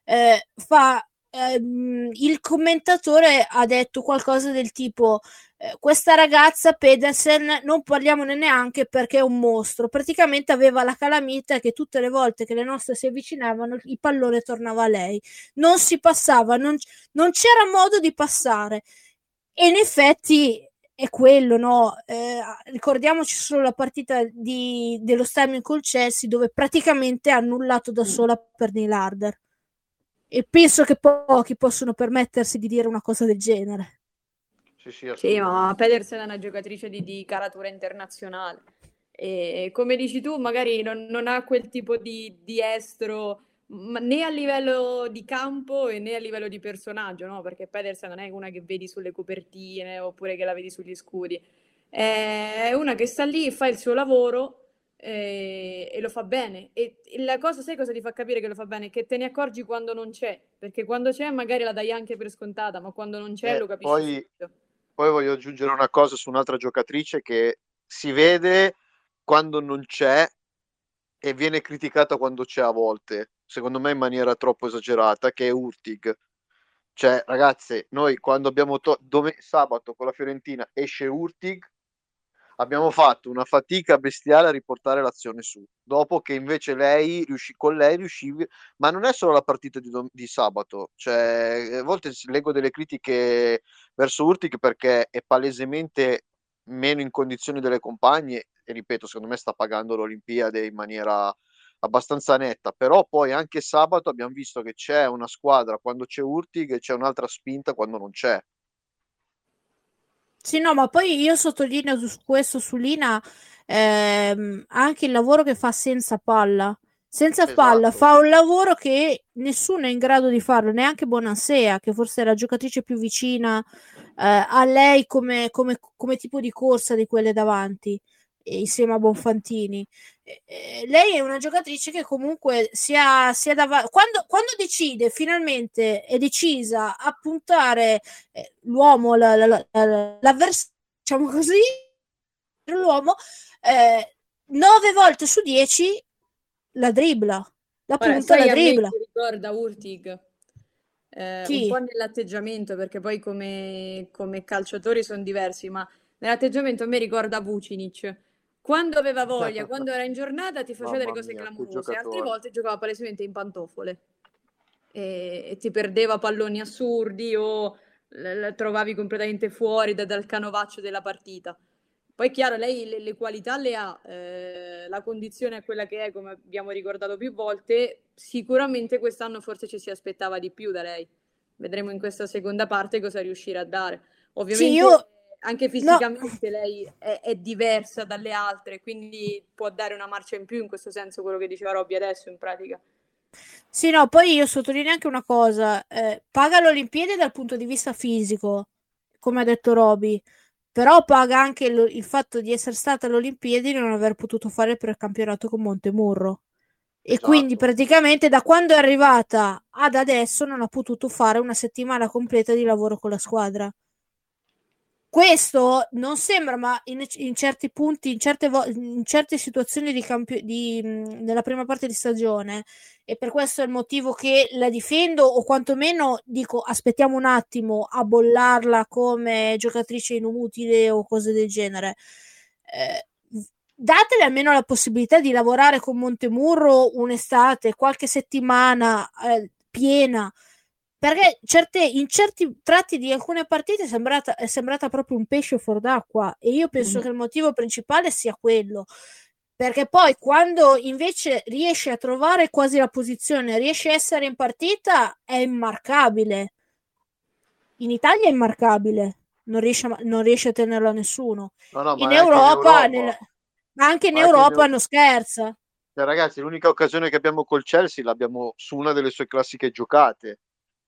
Eh, fa ehm, il commentatore ha detto qualcosa del tipo eh, questa ragazza Pedersen non parliamone neanche perché è un mostro praticamente aveva la calamita che tutte le volte che le nostre si avvicinavano il pallone tornava a lei non si passava non, non c'era modo di passare e in effetti è quello, no? Eh, ricordiamoci solo la partita di, dello Stamina col Chelsea dove praticamente ha annullato da mm. sola per Neil Harder e penso che pochi possono permettersi di dire una cosa del genere. Sì, sì, sì ma Pedersen è una giocatrice di, di caratura internazionale e come dici tu magari non, non ha quel tipo di, di estro né a livello di campo né a livello di personaggio, no? Perché Pedersen non è una che vedi sulle copertine oppure che la vedi sugli scudi, è una che sta lì, fa il suo lavoro e, e, lo fa bene. E, la cosa, sai cosa ti fa capire che lo fa bene? Che te ne accorgi quando non c'è, perché quando c'è magari la dai anche per scontata, ma quando non c'è eh, lo capisci. Poi, poi voglio aggiungere una cosa su un'altra giocatrice che si vede quando non c'è e viene criticata quando c'è a volte, secondo me in maniera troppo esagerata, che è Urtig. Cioè, ragazze, noi quando abbiamo to- dove- sabato con la Fiorentina esce Urtig, abbiamo fatto una fatica bestiale a riportare l'azione su, dopo che invece lei riuscì, con lei riuscivi, ma non è solo la partita di, di sabato, cioè a volte leggo delle critiche verso Urtic perché è palesemente meno in condizioni delle compagne e ripeto, secondo me sta pagando l'Olimpiade in maniera abbastanza netta, però poi anche sabato abbiamo visto che c'è una squadra quando c'è Urtig e c'è un'altra spinta quando non c'è. Sì, no, ma poi io sottolineo su questo su Lina ehm, anche il lavoro che fa senza palla. Senza esatto. palla fa un lavoro che nessuno è in grado di farlo, neanche Bonansea, che forse è la giocatrice più vicina eh, a lei come, come, come tipo di corsa di quelle davanti insieme a Bonfantini. Eh, lei è una giocatrice che comunque sia, sia davanti. Quando, quando, decide finalmente è decisa a puntare eh, l'uomo, la, la, la, l'avversario, diciamo così, l'uomo, eh, nove volte su dieci la dribbla. La Ora, punta la dribbla. Mi ricorda Urtig. Eh, un po' nell'atteggiamento perché poi come, come calciatori sono diversi ma nell'atteggiamento a me ricorda Vucinic quando aveva voglia, quando era in giornata ti faceva delle cose mia, clamorose, altre volte giocava palesemente in pantofole e, e ti perdeva palloni assurdi o l- trovavi completamente fuori da, dal canovaccio della partita. Poi chiaro, lei le, le qualità le ha, eh, la condizione è quella che è, come abbiamo ricordato più volte, sicuramente quest'anno forse ci si aspettava di più da lei. Vedremo in questa seconda parte cosa riuscirà a dare. Ovviamente sì, io anche fisicamente no. lei è, è, diversa dalle altre, quindi può dare una marcia in più in questo senso quello che diceva Robby adesso in pratica. Sì, no, poi io sottolineo anche una cosa, eh, paga l'Olimpiade dal punto di vista fisico, come ha detto Robby, però paga anche lo, il fatto di essere stata all'Olimpiadi e non aver potuto fare il precampionato con Montemurro. E esatto. quindi praticamente da quando è arrivata ad adesso non ha potuto fare una settimana completa di lavoro con la squadra questo non sembra, ma in, in certi punti, in certe, vo- in certe situazioni di campio- di, mh, nella prima parte di stagione, e per questo è il motivo che la difendo, o quantomeno dico aspettiamo un attimo a bollarla come giocatrice inutile o cose del genere. Eh, datele almeno la possibilità di lavorare con Montemurro un'estate, qualche settimana eh, piena perché certe, in certi tratti di alcune partite è sembrata, è sembrata proprio un pesce fuor d'acqua e io penso mm. che il motivo principale sia quello perché poi quando invece riesce a trovare quasi la posizione, riesce a essere in partita, è immarcabile. In Italia è immarcabile, non riesce a, non riesce a tenerlo a nessuno. No, no, in, Europa, in Europa, nel, ma anche in ma Europa anche non scherza. Cioè, ragazzi, l'unica occasione che abbiamo col Chelsea l'abbiamo su una delle sue classiche giocate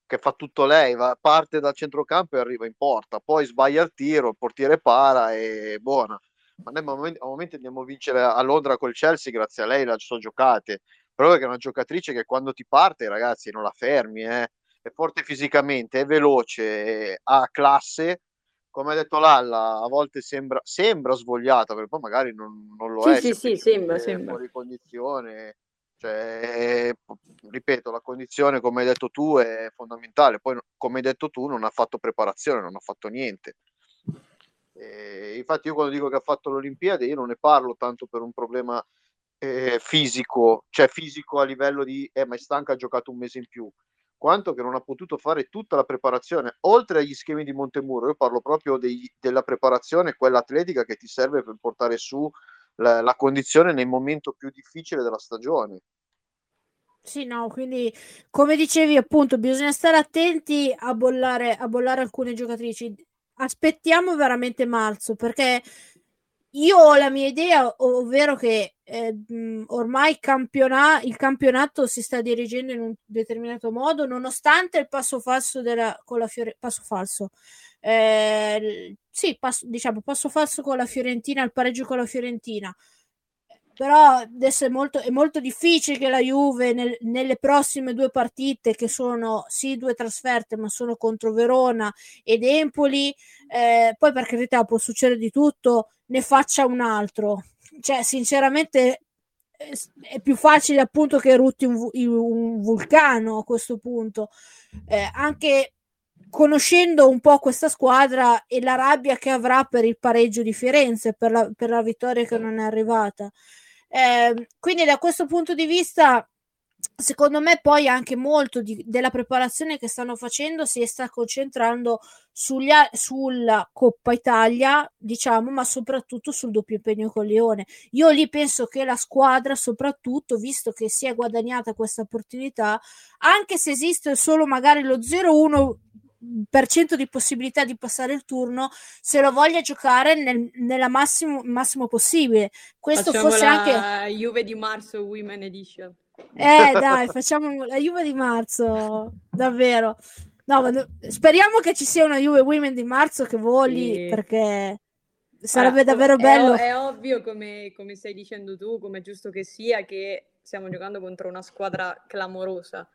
che fa tutto lei, va, parte dal centrocampo e arriva in porta, poi sbaglia il tiro, il portiere para e buona. Ma noi a momenti, a momenti andiamo a vincere a Londra col Chelsea grazie a lei, la sono giocate. Però è una giocatrice che quando ti parte, ragazzi, non la fermi, eh. è forte fisicamente, è veloce, ha classe. Come ha detto Lalla, a volte sembra, sembra svogliata, perché poi magari non, non lo sì, è. Sì, sì, sembra, sembra. Fuori condizione cioè, ripeto, la condizione, come hai detto tu, è fondamentale. Poi, come hai detto tu, non ha fatto preparazione, non ha fatto niente. E infatti, io quando dico che ha fatto l'Olimpiade, io non ne parlo tanto per un problema eh, fisico, cioè fisico a livello di eh, ma è stanca, ha giocato un mese in più, quanto che non ha potuto fare tutta la preparazione, oltre agli schemi di Montemuro. Io parlo proprio dei, della preparazione, quella atletica che ti serve per portare su la, la condizione nel momento più difficile della stagione. Sì, no, quindi come dicevi appunto bisogna stare attenti a bollare, a bollare alcune giocatrici. Aspettiamo veramente marzo perché io ho la mia idea, ovvero che eh, ormai campiona- il campionato si sta dirigendo in un determinato modo, nonostante il passo falso della, con la Fiore- passo falso, eh, sì, passo, diciamo passo falso con la Fiorentina, il pareggio con la Fiorentina. Però adesso è molto, è molto difficile che la Juve nel, nelle prossime due partite, che sono sì due trasferte, ma sono contro Verona ed Empoli, eh, poi per carità può succedere di tutto, ne faccia un altro. Cioè, sinceramente, è più facile appunto che erutti un, un vulcano a questo punto. Eh, anche conoscendo un po' questa squadra e la rabbia che avrà per il pareggio di Firenze, per la, per la vittoria che non è arrivata. Eh, quindi da questo punto di vista, secondo me poi anche molto di, della preparazione che stanno facendo si sta concentrando sugli, sulla Coppa Italia, diciamo, ma soprattutto sul doppio impegno con Lione. Io lì penso che la squadra, soprattutto visto che si è guadagnata questa opportunità, anche se esiste solo magari lo 0-1 per cento di possibilità di passare il turno se lo voglia giocare nel nella massimo, massimo possibile. Questo facciamo fosse la anche Juve di marzo Women Edition. Eh, dai, facciamo la Juve di marzo, davvero. No, ma speriamo che ci sia una Juve Women di marzo che voli sì. perché sarebbe allora, davvero bello. È, è ovvio, come, come stai dicendo tu, come è giusto che sia, che stiamo giocando contro una squadra clamorosa.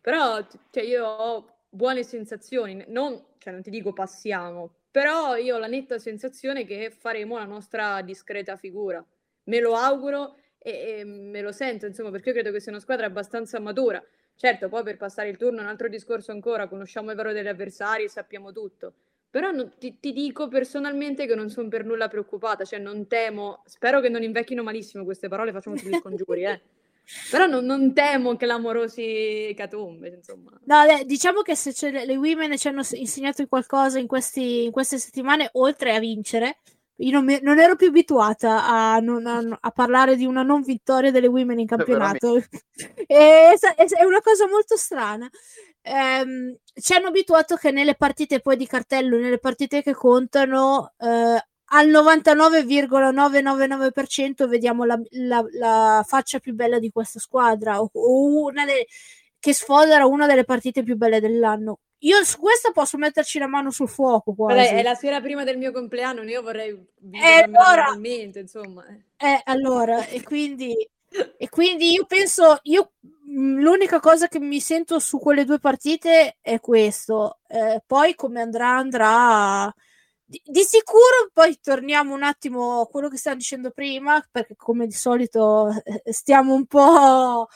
Però cioè, io ho buone sensazioni, non, cioè non ti dico passiamo, però io ho la netta sensazione che faremo la nostra discreta figura. Me lo auguro e, e me lo sento, insomma, perché io credo che sia una squadra abbastanza matura. Certo, poi per passare il turno un altro discorso ancora, conosciamo il vero degli avversari sappiamo tutto. Però non, ti, ti, dico personalmente che non sono per nulla preoccupata, cioè non temo, spero che non invecchino malissimo queste parole, facciamo tutti gli scongiuri, eh. Però non, non temo clamorosi catombe, insomma. No, diciamo che se le, le women ci hanno insegnato qualcosa in, questi, in queste settimane, oltre a vincere, io non, mi, non ero più abituata a, non, a, a, parlare di una non vittoria delle women in campionato. è, è, una cosa molto strana. Ehm, ci hanno abituato che nelle partite poi di cartello, nelle partite che contano, eh, al 99,999% vediamo la, la, la, faccia più bella di questa squadra o, una de- che sfodera una delle partite più belle dell'anno. Io su questa posso metterci la mano sul fuoco. Quasi. Vabbè, è la sera prima del mio compleanno, io vorrei vivere eh, allora, insomma. Eh, allora, e quindi, e quindi io penso, io mm, l'unica cosa che mi sento su quelle due partite è questo. Eh, poi come andrà andrà di, di, sicuro poi torniamo un attimo a quello che stavo dicendo prima, perché come di solito eh, stiamo un po'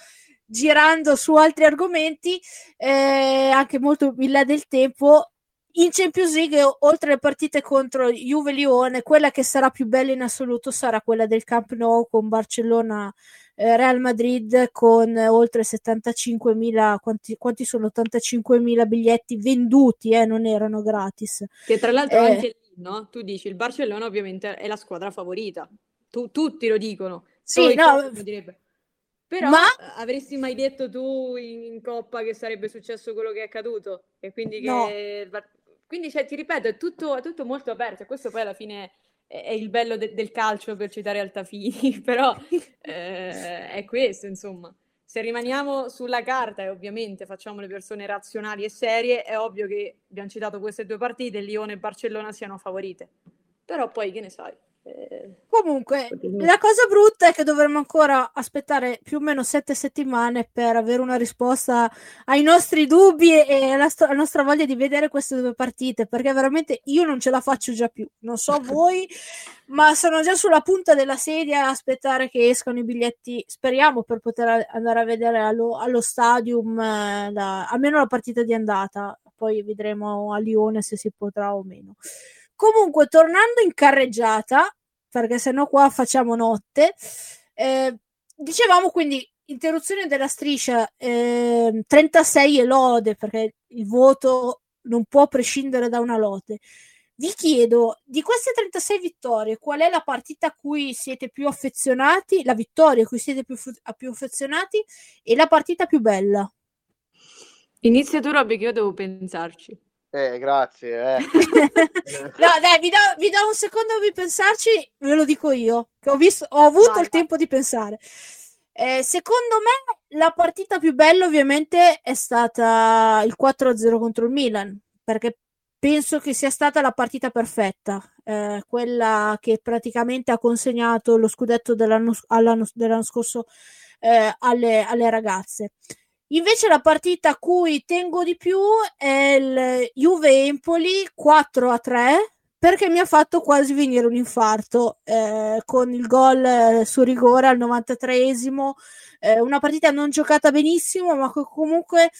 girando su altri argomenti, eh, anche molto in là del tempo. In Champions League, oltre alle partite contro Juve Lione, quella che sarà più bella in assoluto sarà quella del Camp Nou con Barcellona eh, Real Madrid con oltre 75.000 quanti, quanti sono 85.000 biglietti venduti, eh, non erano gratis. Che tra l'altro eh, anche lì, no? Tu dici il Barcellona ovviamente è la squadra favorita. Tu, tutti lo dicono. Sì, no, però Ma... avresti mai detto tu in, in, Coppa che sarebbe successo quello che è accaduto? E quindi che... No. Quindi, cioè, ti ripeto, è tutto, è tutto molto aperto. E questo poi alla fine è, il bello de- del calcio, per citare Altafini. Però eh, è questo, insomma. Se rimaniamo sulla carta e ovviamente facciamo le persone razionali e serie, è ovvio che abbiamo citato queste due partite, Lione e Barcellona siano favorite. Però poi che ne sai? Eh, Comunque, la cosa brutta è che dovremmo ancora aspettare più o meno sette settimane per avere una risposta ai nostri dubbi e alla, sto- alla nostra voglia di vedere queste due partite, perché veramente io non ce la faccio già più. Non so voi, ma sono già sulla punta della sedia a aspettare che escano i biglietti, speriamo, per poter andare a vedere allo, allo stadium eh, la, almeno la partita di andata. Poi vedremo a Lione se si potrà o meno. Comunque, tornando in carreggiata, perché sennò qua facciamo notte, eh, dicevamo quindi interruzione della striscia eh, 36 e lode, perché il voto non può prescindere da una lode. Vi chiedo, di queste 36 vittorie, qual è la partita a cui siete più affezionati, la vittoria a cui siete più, più affezionati e la partita più bella? Inizia tu, Robby, che io devo pensarci. Eh, grazie. Eh. no, dai, vi do, vi do, un secondo di pensarci, ve lo dico io, che ho, visto, ho avuto vai, il tempo di pensare. Eh, secondo me la partita più bella ovviamente è stata il 4-0 contro il Milan, perché penso che sia stata la partita perfetta, eh, quella che praticamente ha consegnato lo scudetto dell'anno, dell'anno scorso eh, alle, alle ragazze. Invece la partita a cui tengo di più è il Juve-Empoli 4 a 3 perché mi ha fatto quasi venire un infarto eh, con il gol eh, su rigore al 93esimo, eh, una partita non giocata benissimo, ma che comunque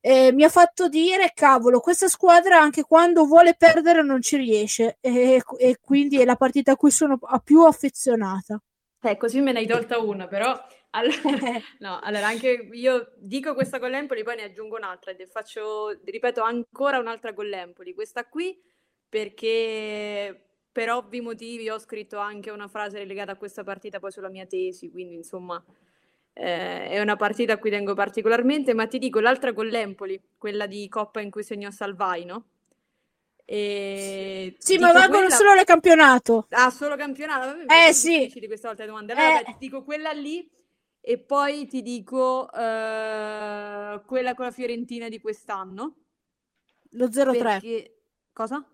eh, mi ha fatto dire cavolo, questa squadra anche quando vuole perdere non ci riesce e, e quindi è la partita a cui sono più affezionata. Eh, così me ne hai tolta una, però allora, no, allora anche io dico questa con l'Empoli, poi ne aggiungo un'altra e faccio, ripeto, ancora un'altra con l'Empoli. Questa qui perché per ovvi motivi ho scritto anche una frase legata a questa partita poi sulla mia tesi, quindi insomma eh, è una partita a cui tengo particolarmente, ma ti dico l'altra con l'Empoli, quella di Coppa in cui segnò Salvai, no? E sì, ma valgono quella... solo il campionato. Ah, solo campionato? Eh sì. Di questa volta domande. Allora, eh. ti dico quella lì e poi ti dico uh, quella con la Fiorentina di quest'anno. Lo 0-3. Perché... Cosa?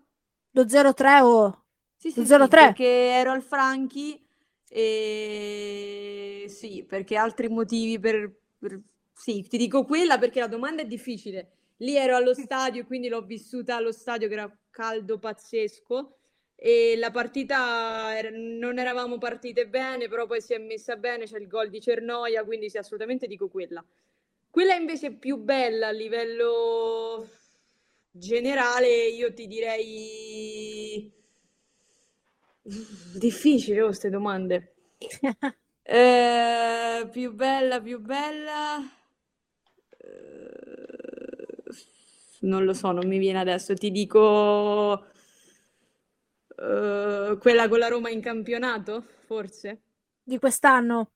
Lo 0-3 o... Sì, sì, Lo 0-3. Sì, perché ero al Franchi e sì, perché altri motivi per, per... Sì, ti dico quella perché la domanda è difficile. Lì ero allo stadio, quindi l'ho vissuta allo stadio che era caldo pazzesco e la partita era, non eravamo partite bene, però poi si è messa bene, c'è il gol di Cernoia, quindi sì, assolutamente dico quella. Quella invece più bella a livello generale, io ti direi difficile queste oh, domande. eh, più bella, più bella. Eh, non lo so, non mi viene adesso. Ti dico Uh, quella con la Roma in campionato, forse? Di quest'anno?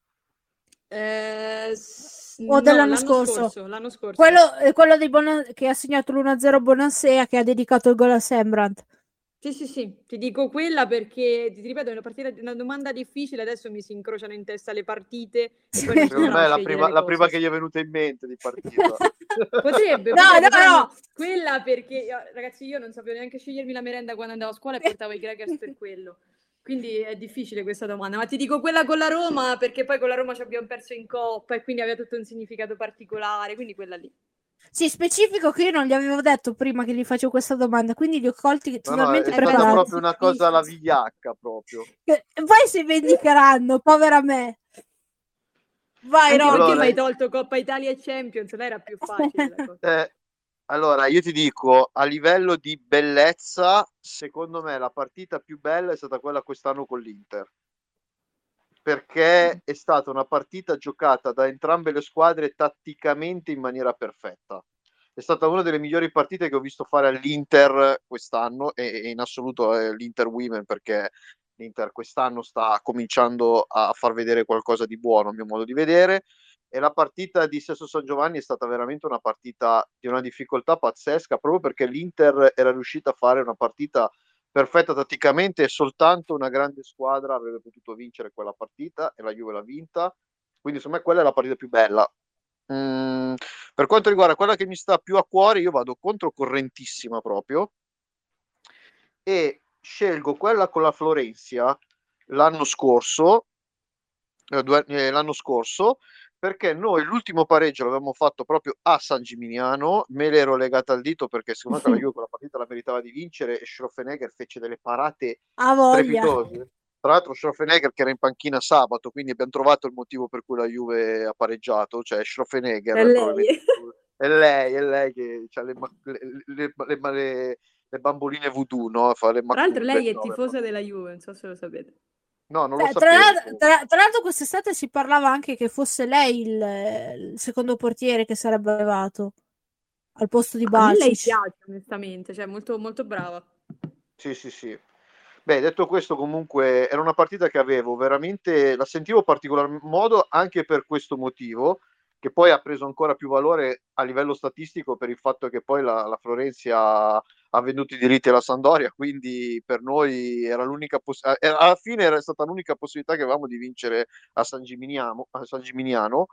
Eh, o dell'anno scorso? scorso? L'anno scorso. Quello, è quello Bonan- che ha segnato l'1-0 Bonansea che ha dedicato il gol a Sembrant. Sì, sì, sì, ti dico quella perché, ti ripeto, è una, partita, una domanda difficile, adesso mi si incrociano in testa le partite. Secondo me è la prima, la prima, che gli è venuta in mente di partita. potrebbe, no, potrebbe, no, no. Quella perché, ragazzi, io non sapevo neanche scegliermi la merenda quando andavo a scuola e portavo i Gregers per quello. Quindi è difficile questa domanda, ma ti dico quella con la Roma perché poi con la Roma ci abbiamo perso in coppa e quindi aveva tutto un significato particolare, quindi quella lì. Sì, specifico che io non gli avevo detto prima che gli facevo questa domanda, quindi li ho colti No, no, è totalmente stata proprio una cosa alla vigliacca proprio. Che- Poi si vendicheranno, povera me. Vai, Anche perché Allora- mi hai tolto Coppa Italia e Champions, era più facile. Eh, allora, io ti dico, a livello di bellezza, secondo me la partita più bella è stata quella quest'anno con l'Inter. Perché è stata una partita giocata da entrambe le squadre tatticamente in maniera perfetta. È stata una delle migliori partite che ho visto fare all'Inter quest'anno e, e in assoluto è l'Inter Women perché l'Inter quest'anno sta cominciando a far vedere qualcosa di buono a mio modo di vedere e la partita di Sesso San Giovanni è stata veramente una partita di una difficoltà pazzesca proprio perché l'Inter era riuscita a fare una partita perfetta tatticamente e soltanto una grande squadra avrebbe potuto vincere quella partita e la Juve l'ha vinta. Quindi secondo me quella è la partita più bella. Mm, per quanto riguarda quella che mi sta più a cuore io vado controcorrentissima proprio. E scelgo quella con la Florencia l'anno scorso eh, due- eh, l'anno scorso perché noi l'ultimo pareggio l'avevamo fatto proprio a San Gimignano, me l'ero legata al dito perché secondo me la Juve quella partita la meritava di vincere e Schroffenegger fece delle parate strepitose. Tra l'altro Schroffenegger che era in panchina sabato, quindi abbiamo trovato il motivo per cui la Juve ha pareggiato, cioè Schroffenegger. È lei. È lei, è lei che ha le, le, le- le- bamboline voodoo, no? Fa le Tra l'altro lei è tifosa della Juve, non so se lo sapete. No, non lo Eh, tra, l'altro- tra- tra l'altro quest'estate si parlava anche che fosse lei il, il secondo portiere che sarebbe arrivato al posto di A me lei Bacic. piace onestamente, cioè molto, molto brava. Sì, sì, sì. Beh, detto questo, comunque era una partita che avevo veramente, la sentivo particolar modo anche per questo motivo, che poi ha preso ancora più valore a livello statistico per il fatto che poi la, la Florencia ha venduto i diritti alla Sandoria, quindi per noi era l'unica poss- eh, alla fine era stata l'unica possibilità che avevamo di vincere a San a San Gimignano.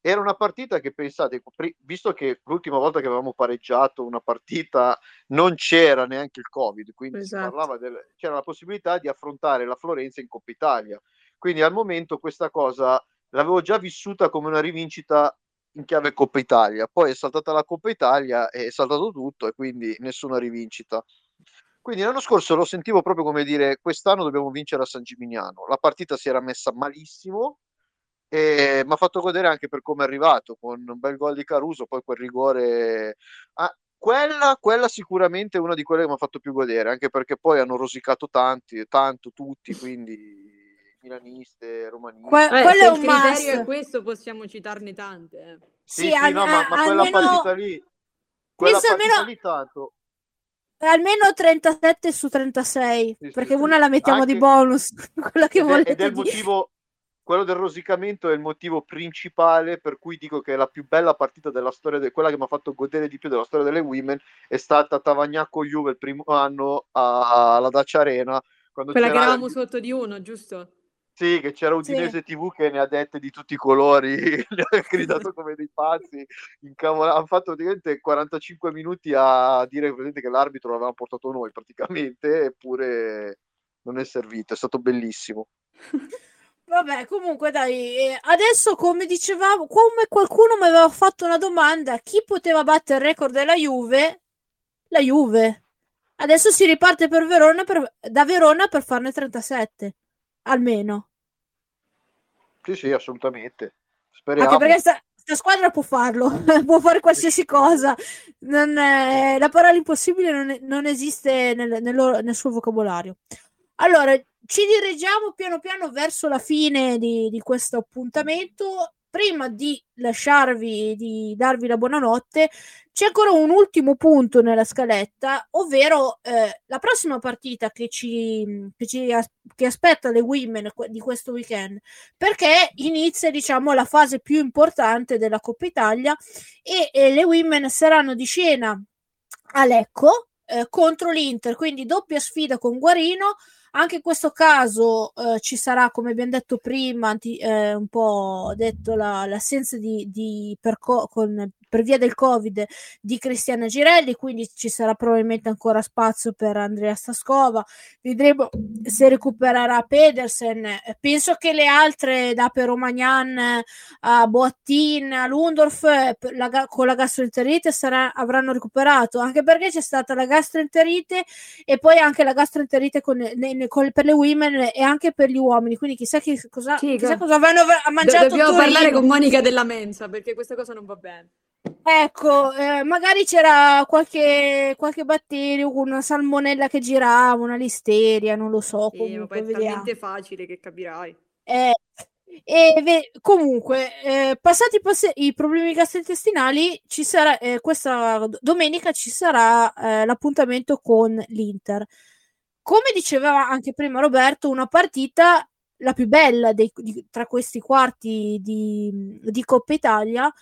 Era una partita che pensate, visto che l'ultima volta che avevamo pareggiato una partita non c'era neanche il Covid, quindi si Esatto. parlava del, c'era la possibilità di affrontare la Florenza in Coppa Italia. Quindi al momento questa cosa l'avevo già vissuta come una rivincita in chiave Coppa Italia. Poi è saltata la Coppa Italia e è saltato tutto e quindi nessuna rivincita. Quindi l'anno scorso lo sentivo proprio come dire quest'anno dobbiamo vincere a San Gimignano. La partita si era messa malissimo e mi ha fatto godere anche per come è arrivato con un bel gol di Caruso, poi quel rigore. Ah, quella, quella sicuramente è una di quelle che mi ha fatto più godere, anche perché poi hanno rosicato tanti, tanto tutti, quindi milaniste, romaniste. Que- Eh, quello è il un criterio must. è questo, possiamo citarne tante. eh. Sì, Sì, sì, al- no, ma, ma quella almeno- partita lì, quella partita almeno- lì tanto. Almeno 37 su 36, Sì, perché sì. una la mettiamo di Anche- bonus, quella che Ed è, volete ed è il motivo, quello del rosicamento è il motivo principale per cui dico che la più bella partita della storia, de- quella che mi ha fatto godere di più della storia delle women, è stata Tavagnacco Juve il primo anno alla Dacia Arena. Quella che eravamo sotto di uno, giusto? Sì, che c'era Udinese TV che ne ha dette di tutti i colori, ne ha gridato come dei pazzi, incavola- hanno fatto praticamente 45 minuti a dire che l'arbitro l'avevamo portato noi praticamente, eppure non è servito, è stato bellissimo. Vabbè, comunque dai, adesso come dicevamo, come qualcuno mi aveva fatto una domanda, chi poteva battere il record della Juve? La Juve. Adesso si riparte per Verona per- da Verona per farne 37, almeno. Sì, sì, assolutamente. Speriamo. Anche perché sta, sta squadra può farlo, può fare qualsiasi cosa. Non è- la parola impossibile non, è- non esiste nel, nel loro- nel suo vocabolario. Allora, ci dirigiamo piano piano verso la fine di, di questo appuntamento. Prima di lasciarvi, di darvi la buonanotte, c'è ancora un ultimo punto nella scaletta, ovvero eh, la prossima partita che ci, che ci che aspetta le women di questo weekend perché inizia diciamo la fase più importante della Coppa Italia e, e le women saranno di scena a Lecco eh, contro l'Inter, quindi doppia sfida con Guarino. Anche in questo caso eh, ci sarà, come abbiamo detto prima, anti- eh, un po' detto la- l'assenza di, di perco- con per via del Covid di Cristiana Girelli, quindi ci sarà probabilmente ancora spazio per Andrea Stascova. Vedremo se recupererà Pedersen. Penso che le altre, da per Romagnan a Boattin, a Lundorf, la, con la gastroenterite sarà, avranno recuperato, anche perché c'è stata la gastroenterite e poi anche la gastroenterite con, ne, con, per le women e anche per gli uomini. Quindi chissà, che, cosa, chissà cosa avranno mangiato. Dobbiamo parlare con Monica della Mensa perché questa cosa non va bene. Ecco, eh, magari c'era qualche, qualche batterio, una salmonella che girava, una listeria, non lo so. Sì, comunque, è vediamo. talmente facile che capirai. Eh, e ve- comunque, eh, passati i, pass- i, problemi gastrointestinali, ci sarà, eh, questa domenica ci sarà eh, l'appuntamento con l'Inter. Come diceva anche prima Roberto, una partita la più bella dei, di, tra questi quarti di, di Coppa Italia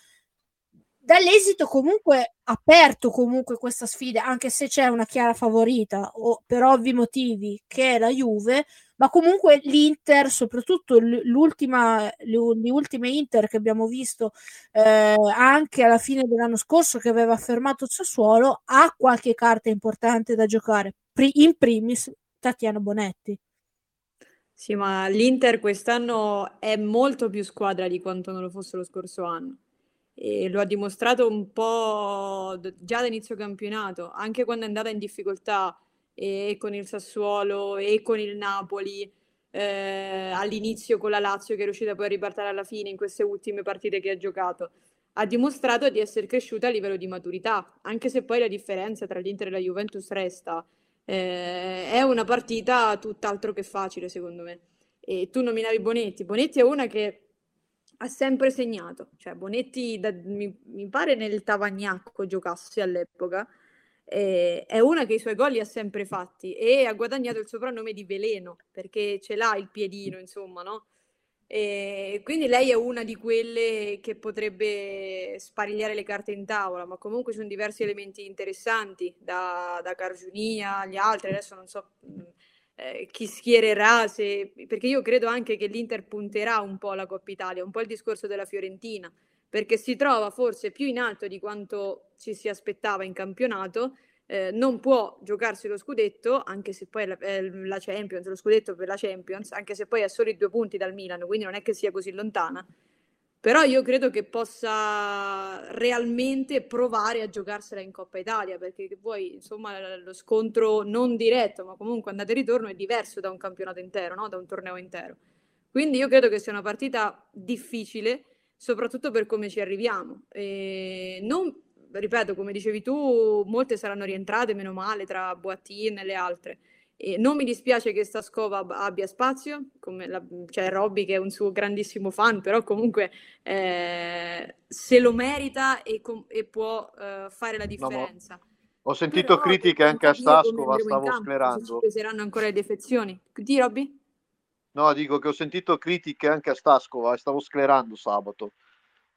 dall'esito comunque aperto comunque questa sfida, anche se c'è una chiara favorita, o per ovvi motivi, che è la Juve, ma comunque l'Inter, soprattutto l'ultima, le, ultime Inter che abbiamo visto eh, anche alla fine dell'anno scorso, che aveva fermato Sassuolo, ha qualche carta importante da giocare, in primis Tatiana Bonetti. Sì, ma l'Inter quest'anno è molto più squadra di quanto non lo fosse lo scorso anno e lo ha dimostrato un po' già da inizio campionato, anche quando è andata in difficoltà e con il Sassuolo e con il Napoli, eh, all'inizio con la Lazio che è riuscita poi a ripartire alla fine in queste ultime partite che ha giocato. Ha dimostrato di essere cresciuta a livello di maturità, anche se poi la differenza tra l'Inter e la Juventus resta. Eh, è una partita tutt'altro che facile, secondo me. E tu nominavi Bonetti. Bonetti è una che ha sempre segnato, cioè Bonetti da, mi, mi, pare nel Tavagnacco giocasse all'epoca, eh, è una che i suoi gol li ha sempre fatti e ha guadagnato il soprannome di Veleno perché ce l'ha il piedino, insomma, no? E quindi lei è una di quelle che potrebbe sparigliare le carte in tavola, ma comunque sono diversi elementi interessanti, da, da Cargiunia agli altri, adesso non so eh, chi schiererà, se, perché io credo anche che l'Inter punterà un po' alla Coppa Italia, un po' il discorso della Fiorentina, perché si trova forse più in alto di quanto ci si aspettava in campionato, eh, non può giocarsi lo scudetto, anche se poi la, eh, la Champions, lo scudetto per la Champions, anche se poi è solo i due punti dal Milan, quindi non è che sia così lontana però io credo che possa realmente provare a giocarsela in Coppa Italia, perché poi insomma lo scontro non diretto, ma comunque andata e ritorno è diverso da un campionato intero, no? da un torneo intero. Quindi io credo che sia una partita difficile, soprattutto per come ci arriviamo. E non, ripeto, come dicevi tu, molte saranno rientrate, meno male, tra Boattin e le altre. E non mi dispiace che Staskova abbia spazio, come la, cioè Robby che è un suo grandissimo fan, però comunque eh, se lo merita e, com- e può eh, fare la differenza. No, ho sentito però, critiche anche a Staskova, stavo campo, sclerando. Se saranno ancora le defezioni. Di Robby? No, dico che ho sentito critiche anche a Staskova stavo sclerando sabato.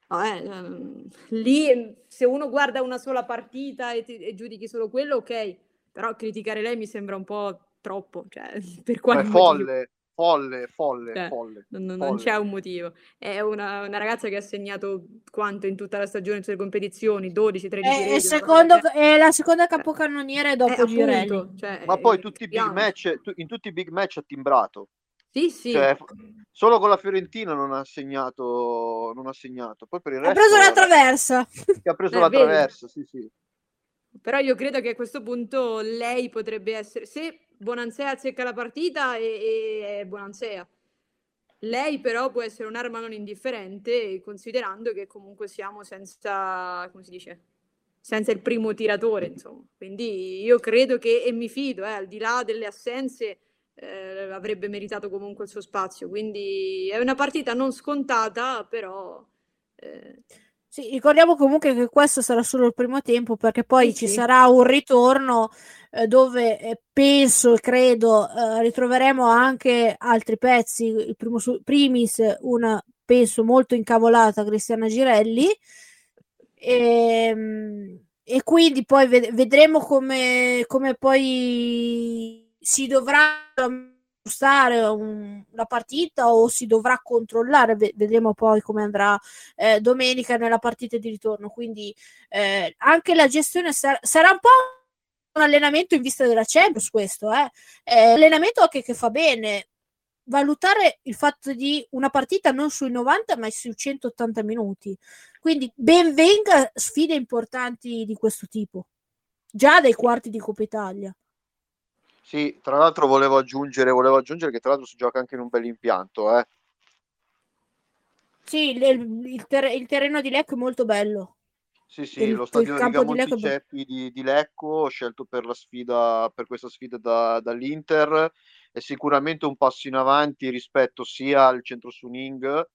No, eh, ehm, lì se uno guarda una sola partita e, ti, e giudichi solo quello, ok, però criticare lei mi sembra un po' troppo, cioè, per quale È folle, folle, folle, cioè, folle, non, non, folle. c'è un motivo. È una, una, ragazza che ha segnato quanto in tutta la stagione sulle competizioni? 12, 13 è, reti, secondo, è la seconda capocannoniere dopo eh, Girelli. Appunto, cioè, Ma poi tutti big match, in tutti i big match ha timbrato. Sì, sì. Cioè, solo con la Fiorentina non ha segnato, non ha segnato. Poi per il resto, ha preso la traversa. ha preso eh, la traversa, sì, sì. Però io credo che a questo punto lei potrebbe essere, se Bonansea azzecca la partita e, e Bonansea. Lei però può essere un'arma non indifferente considerando che comunque siamo senza, come si dice, senza il primo tiratore, insomma. Quindi io credo che, e mi fido, eh, al di là delle assenze, eh, avrebbe meritato comunque il suo spazio. Quindi è una partita non scontata, però... Eh, sì, ricordiamo comunque che questo sarà solo il primo tempo perché poi sì, ci sì. sarà un ritorno eh, dove eh, penso e credo eh, ritroveremo anche altri pezzi, il primo su- primis una penso molto incavolata Cristiana Girelli e, ehm, e quindi poi ved- vedremo come, come poi si dovrà aggiustare un, la partita o si dovrà controllare, vedremo poi come andrà eh, domenica nella partita di ritorno, quindi eh, anche la gestione sar- sarà un po' un allenamento in vista della Champions questo, eh. È allenamento anche che fa bene, valutare il fatto di una partita non sui 90 ma sui 180 minuti. Quindi ben venga sfide importanti di questo tipo, già dai quarti di Coppa Italia. Sì, tra l'altro volevo aggiungere, volevo aggiungere che tra l'altro si gioca anche in un bel impianto. Eh. Sì, il, il, ter- il terreno di Lecco è molto bello. Sì, sì, il, lo stadio Riga Monticeppi di, di, Lecco, scelto per la sfida, per questa sfida da, dall'Inter, è sicuramente un passo in avanti rispetto sia al centro Suning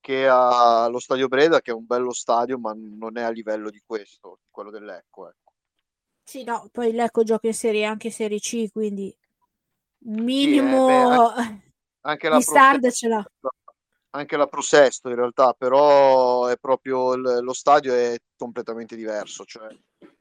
che allo stadio Breda, che è un bello stadio, ma non è a livello di questo, quello del Lecco. Sì, no, poi Lecco gioca in serie anche Serie C, quindi minimo sì, eh, beh, anche, la standard ce l'ha anche la Pro Sesto in realtà, però è proprio lo stadio è completamente diverso, cioè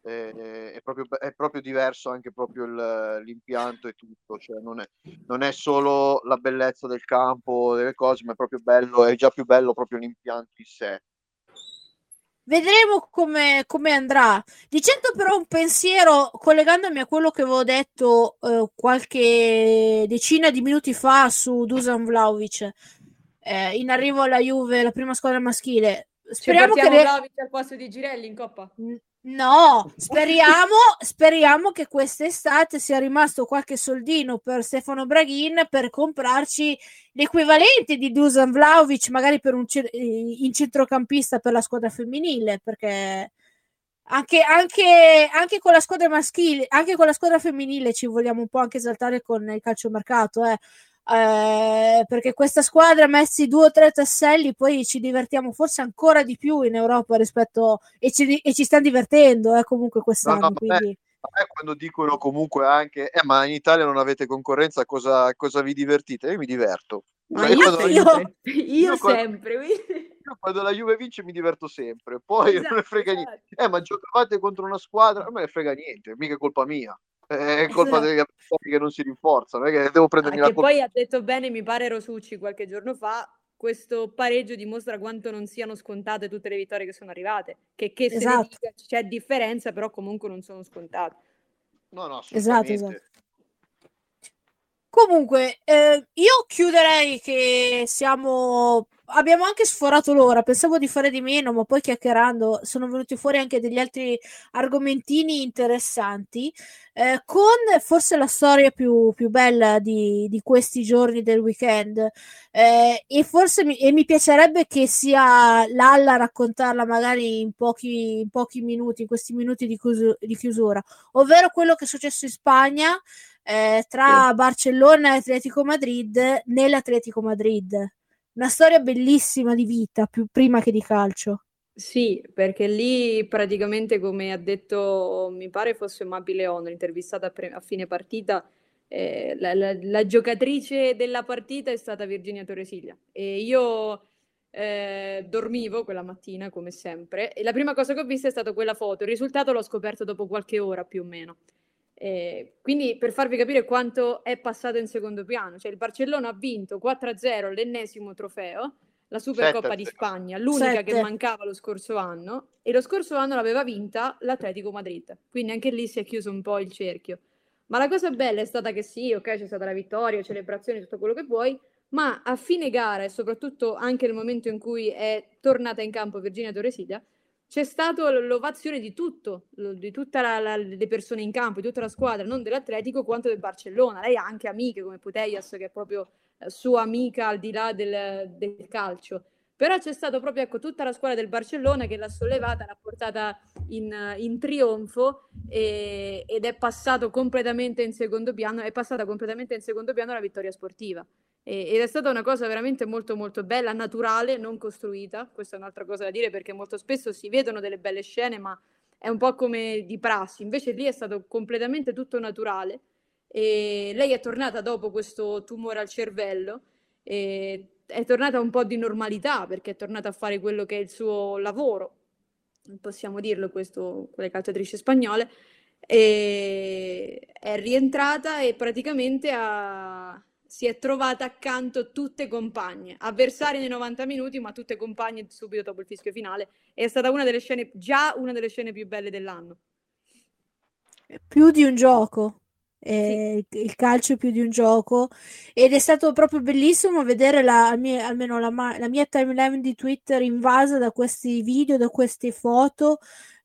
è, è, proprio, è proprio, diverso anche proprio il, l'impianto e tutto, cioè non, è, non, è, solo la bellezza del campo, delle cose, ma è proprio bello, è già più bello proprio l'impianto in sé. Vedremo come, come andrà. Dicendo però un pensiero, collegandomi a quello che avevo detto eh, qualche decina di minuti fa su Dusan Vlaovic, eh, in arrivo alla Juve, la prima squadra maschile. Speriamo che re... al posto di Girelli in Coppa. No, speriamo, speriamo che quest'estate sia rimasto qualche soldino per Stefano Braghin per comprarci l'equivalente di Dusan Vlaovic, magari per un in centrocampista per la squadra femminile, perché anche, anche, anche, con la squadra maschile, anche con la squadra femminile ci vogliamo un po' anche esaltare con il calciomercato, eh eh, perché questa squadra messi due o tre tasselli poi ci divertiamo forse ancora di più in Europa rispetto e ci, e ci stanno divertendo eh, comunque quest'anno no, no, me quando dicono comunque anche eh, ma in Italia non avete concorrenza cosa, cosa vi divertite? io mi diverto. Ma cioè, io, io, io, io sempre io quando la Juve vince mi diverto sempre poi esatto, non ne frega esatto. niente eh ma giocavate contro una squadra? Non me ne frega niente mica colpa mia è colpa esatto. degli avversari che non si rinforzano, è che devo prendermi ah, la che poi ha detto bene, mi pare Rosucci qualche giorno fa, questo pareggio dimostra quanto non siano scontate tutte le vittorie che sono arrivate, che, che esatto. dica, c'è differenza, però comunque non sono scontate. No, no, esatto, esatto. Comunque, eh, io chiuderei che siamo abbiamo anche sforato l'ora, pensavo di fare di meno, ma poi chiacchierando sono venuti fuori anche degli altri argomentini interessanti, eh, con forse la storia più, più bella di, di, questi giorni del weekend. Eh, e forse mi, e mi, piacerebbe che sia Lalla a raccontarla magari in pochi, in pochi minuti, in questi minuti di, chiusura, di chiusura, ovvero quello che è successo in Spagna. Eh, tra. Barcellona e Atletico Madrid nell'Atletico Madrid una storia bellissima di vita, più prima che di calcio. Sì, perché lì praticamente, come ha detto, mi pare fosse Mabi Leon, intervistata a, pre- a fine partita, eh, la, la, la, giocatrice della partita è stata Virginia Torresiglia e io eh, dormivo quella mattina come sempre e la prima cosa che ho visto è stata quella foto, il risultato l'ho scoperto dopo qualche ora più o meno. Eh, quindi per farvi capire quanto è passato in secondo piano, cioè il Barcellona ha vinto 4-0 l'ennesimo trofeo, la Supercoppa di Spagna, l'unica Sette. che mancava lo scorso anno, e lo scorso anno l'aveva vinta l'Atletico Madrid. Quindi anche lì si è chiuso un po' il cerchio. Ma la cosa bella è stata che sì, ok, c'è stata la vittoria, celebrazioni, tutto quello che vuoi, ma a fine gara e soprattutto anche nel momento in cui è tornata in campo Virginia Torresilla, c'è stata l'ovazione di tutto, di tutte le persone in campo, di tutta la squadra, non dell'Atletico quanto del Barcellona. Lei ha anche amiche come Putellas, che è proprio eh, sua amica al di là del, del calcio. Però c'è stata proprio ecco, tutta la squadra del Barcellona che l'ha sollevata, l'ha portata in, in trionfo e, ed è passato completamente in secondo piano, è passata completamente in secondo piano la vittoria sportiva. E, ed è stata una cosa veramente molto molto bella, naturale, non costruita. Questa è un'altra cosa da dire perché molto spesso si vedono delle belle scene, ma è un po' come di prassi. Invece lì è stato completamente tutto naturale. E lei è tornata dopo questo tumore al cervello e è tornata un po' di normalità perché è tornata a fare quello che è il suo lavoro, possiamo dirlo questo con le calciatrici spagnole, e è rientrata e praticamente ha, si è trovata accanto tutte compagne, avversarie nei 90 minuti, ma tutte compagne subito dopo il fischio finale. È stata una delle scene, già una delle scene più belle dell'anno. Più di un gioco. Eh, sì. il calcio più di un gioco ed è stato proprio bellissimo vedere la, almeno la, la mia timeline di Twitter invasa da questi video, da queste foto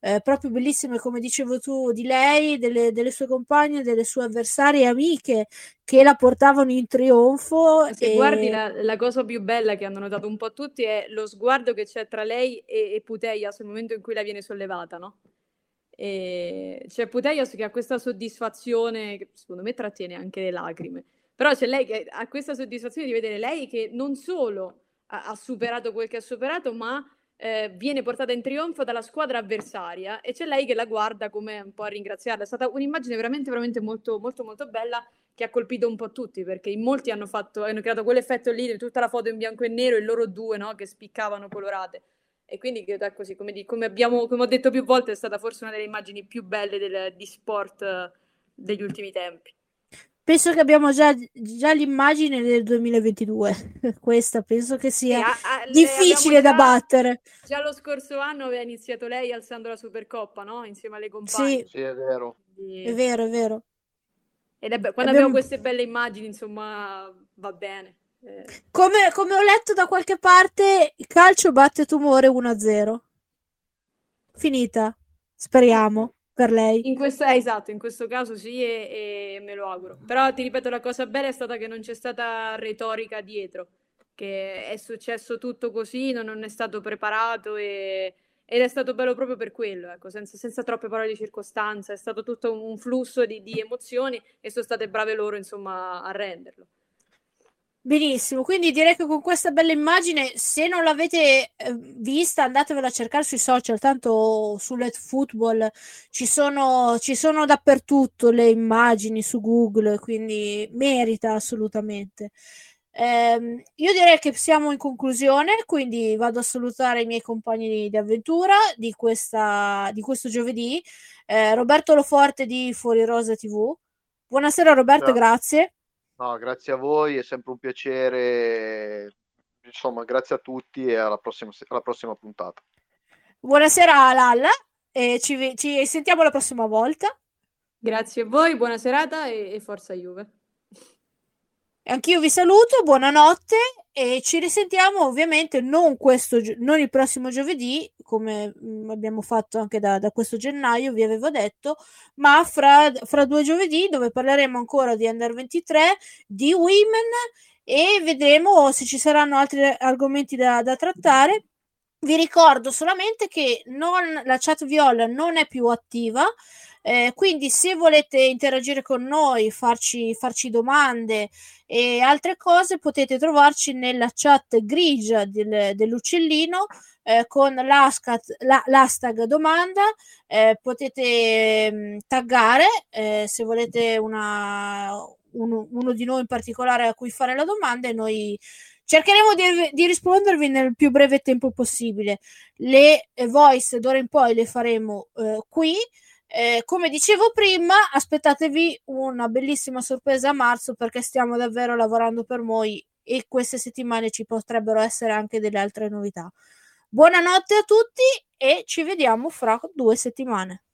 eh, proprio bellissime, come dicevo tu, di lei, delle, delle, sue compagne, delle sue avversarie amiche che la portavano in trionfo. Se e... guardi la, la, cosa più bella che hanno notato un po' tutti è lo sguardo che c'è tra lei e, e Puteias nel momento in cui la viene sollevata, no? E c'è Puteias che ha questa soddisfazione, che secondo me trattiene anche le lacrime, però c'è lei che ha questa soddisfazione di vedere lei che non solo ha, ha superato quel che ha superato, ma eh, viene portata in trionfo dalla squadra avversaria e c'è lei che la guarda come un po' a ringraziarla. È stata un'immagine veramente, veramente molto, molto, molto bella che ha colpito un po' tutti perché in molti hanno, fatto, hanno creato quell'effetto lì, tutta la foto in bianco e nero e loro due no, che spiccavano colorate. E quindi così, come, di, come, abbiamo, come ho detto più volte, è stata forse una delle immagini più belle del, di sport eh, degli ultimi tempi. Penso che abbiamo già, già l'immagine del 2022. Questa penso che sia a, a, difficile da battere. Già lo scorso anno aveva iniziato lei alzando la Supercoppa, no? Insieme alle compagne. Sì, sì è vero. Quindi... È vero, è vero. Ed è be- quando abbiamo... abbiamo queste belle immagini, insomma, va bene. Eh. Come, come, ho letto da qualche parte, il calcio batte tumore 1-0. Finita. Speriamo per lei. In questo, eh, esatto, in questo caso sì e, e, me lo auguro. Però ti ripeto, la cosa bella è stata che non c'è stata retorica dietro, che è successo tutto così, non, non è stato preparato e, ed è stato bello proprio per quello, ecco, senza, senza, troppe parole di circostanza, è stato tutto un flusso di, di emozioni e sono state brave loro insomma a renderlo. Benissimo, quindi direi che con questa bella immagine, se non l'avete eh, vista, andatevela a cercare sui social, tanto su Let Football ci sono, ci sono dappertutto le immagini su Google, quindi merita assolutamente. Eh, io direi che siamo in conclusione, quindi vado a salutare i miei compagni di avventura di, questa, di questo giovedì. Eh, Roberto Loforte di Fuori Rosa TV. Buonasera Roberto, no. grazie. No, grazie a voi, è sempre un piacere. Insomma, grazie a tutti e alla prossima, alla prossima puntata. Buonasera Lalla e ci, ci, sentiamo la prossima volta. Grazie a voi, buona serata e, e forza Juve. Anch'io vi saluto, buonanotte e ci risentiamo ovviamente non, questo, non il prossimo giovedì, come mm, abbiamo fatto anche da, da, questo gennaio, vi avevo detto, ma fra, fra due giovedì dove parleremo ancora di Under 23, di Women e vedremo se ci saranno altri argomenti da, da trattare. Vi ricordo solamente che non, la chat viola non è più attiva, eh, quindi se volete interagire con noi, farci, farci, domande e altre cose, potete trovarci nella chat grigia del, dell'uccellino eh, con l'hashtag, la, l'hashtag domanda. Eh, potete mh, mm, taggare eh, se volete una, uno, uno di noi in particolare a cui fare la domanda e noi cercheremo di, di, rispondervi nel più breve tempo possibile. Le eh, voice d'ora in poi le faremo eh, qui. Eh, come dicevo prima, aspettatevi una bellissima sorpresa a marzo perché stiamo davvero lavorando per voi e queste settimane ci potrebbero essere anche delle altre novità. Buonanotte a tutti e ci vediamo fra due settimane.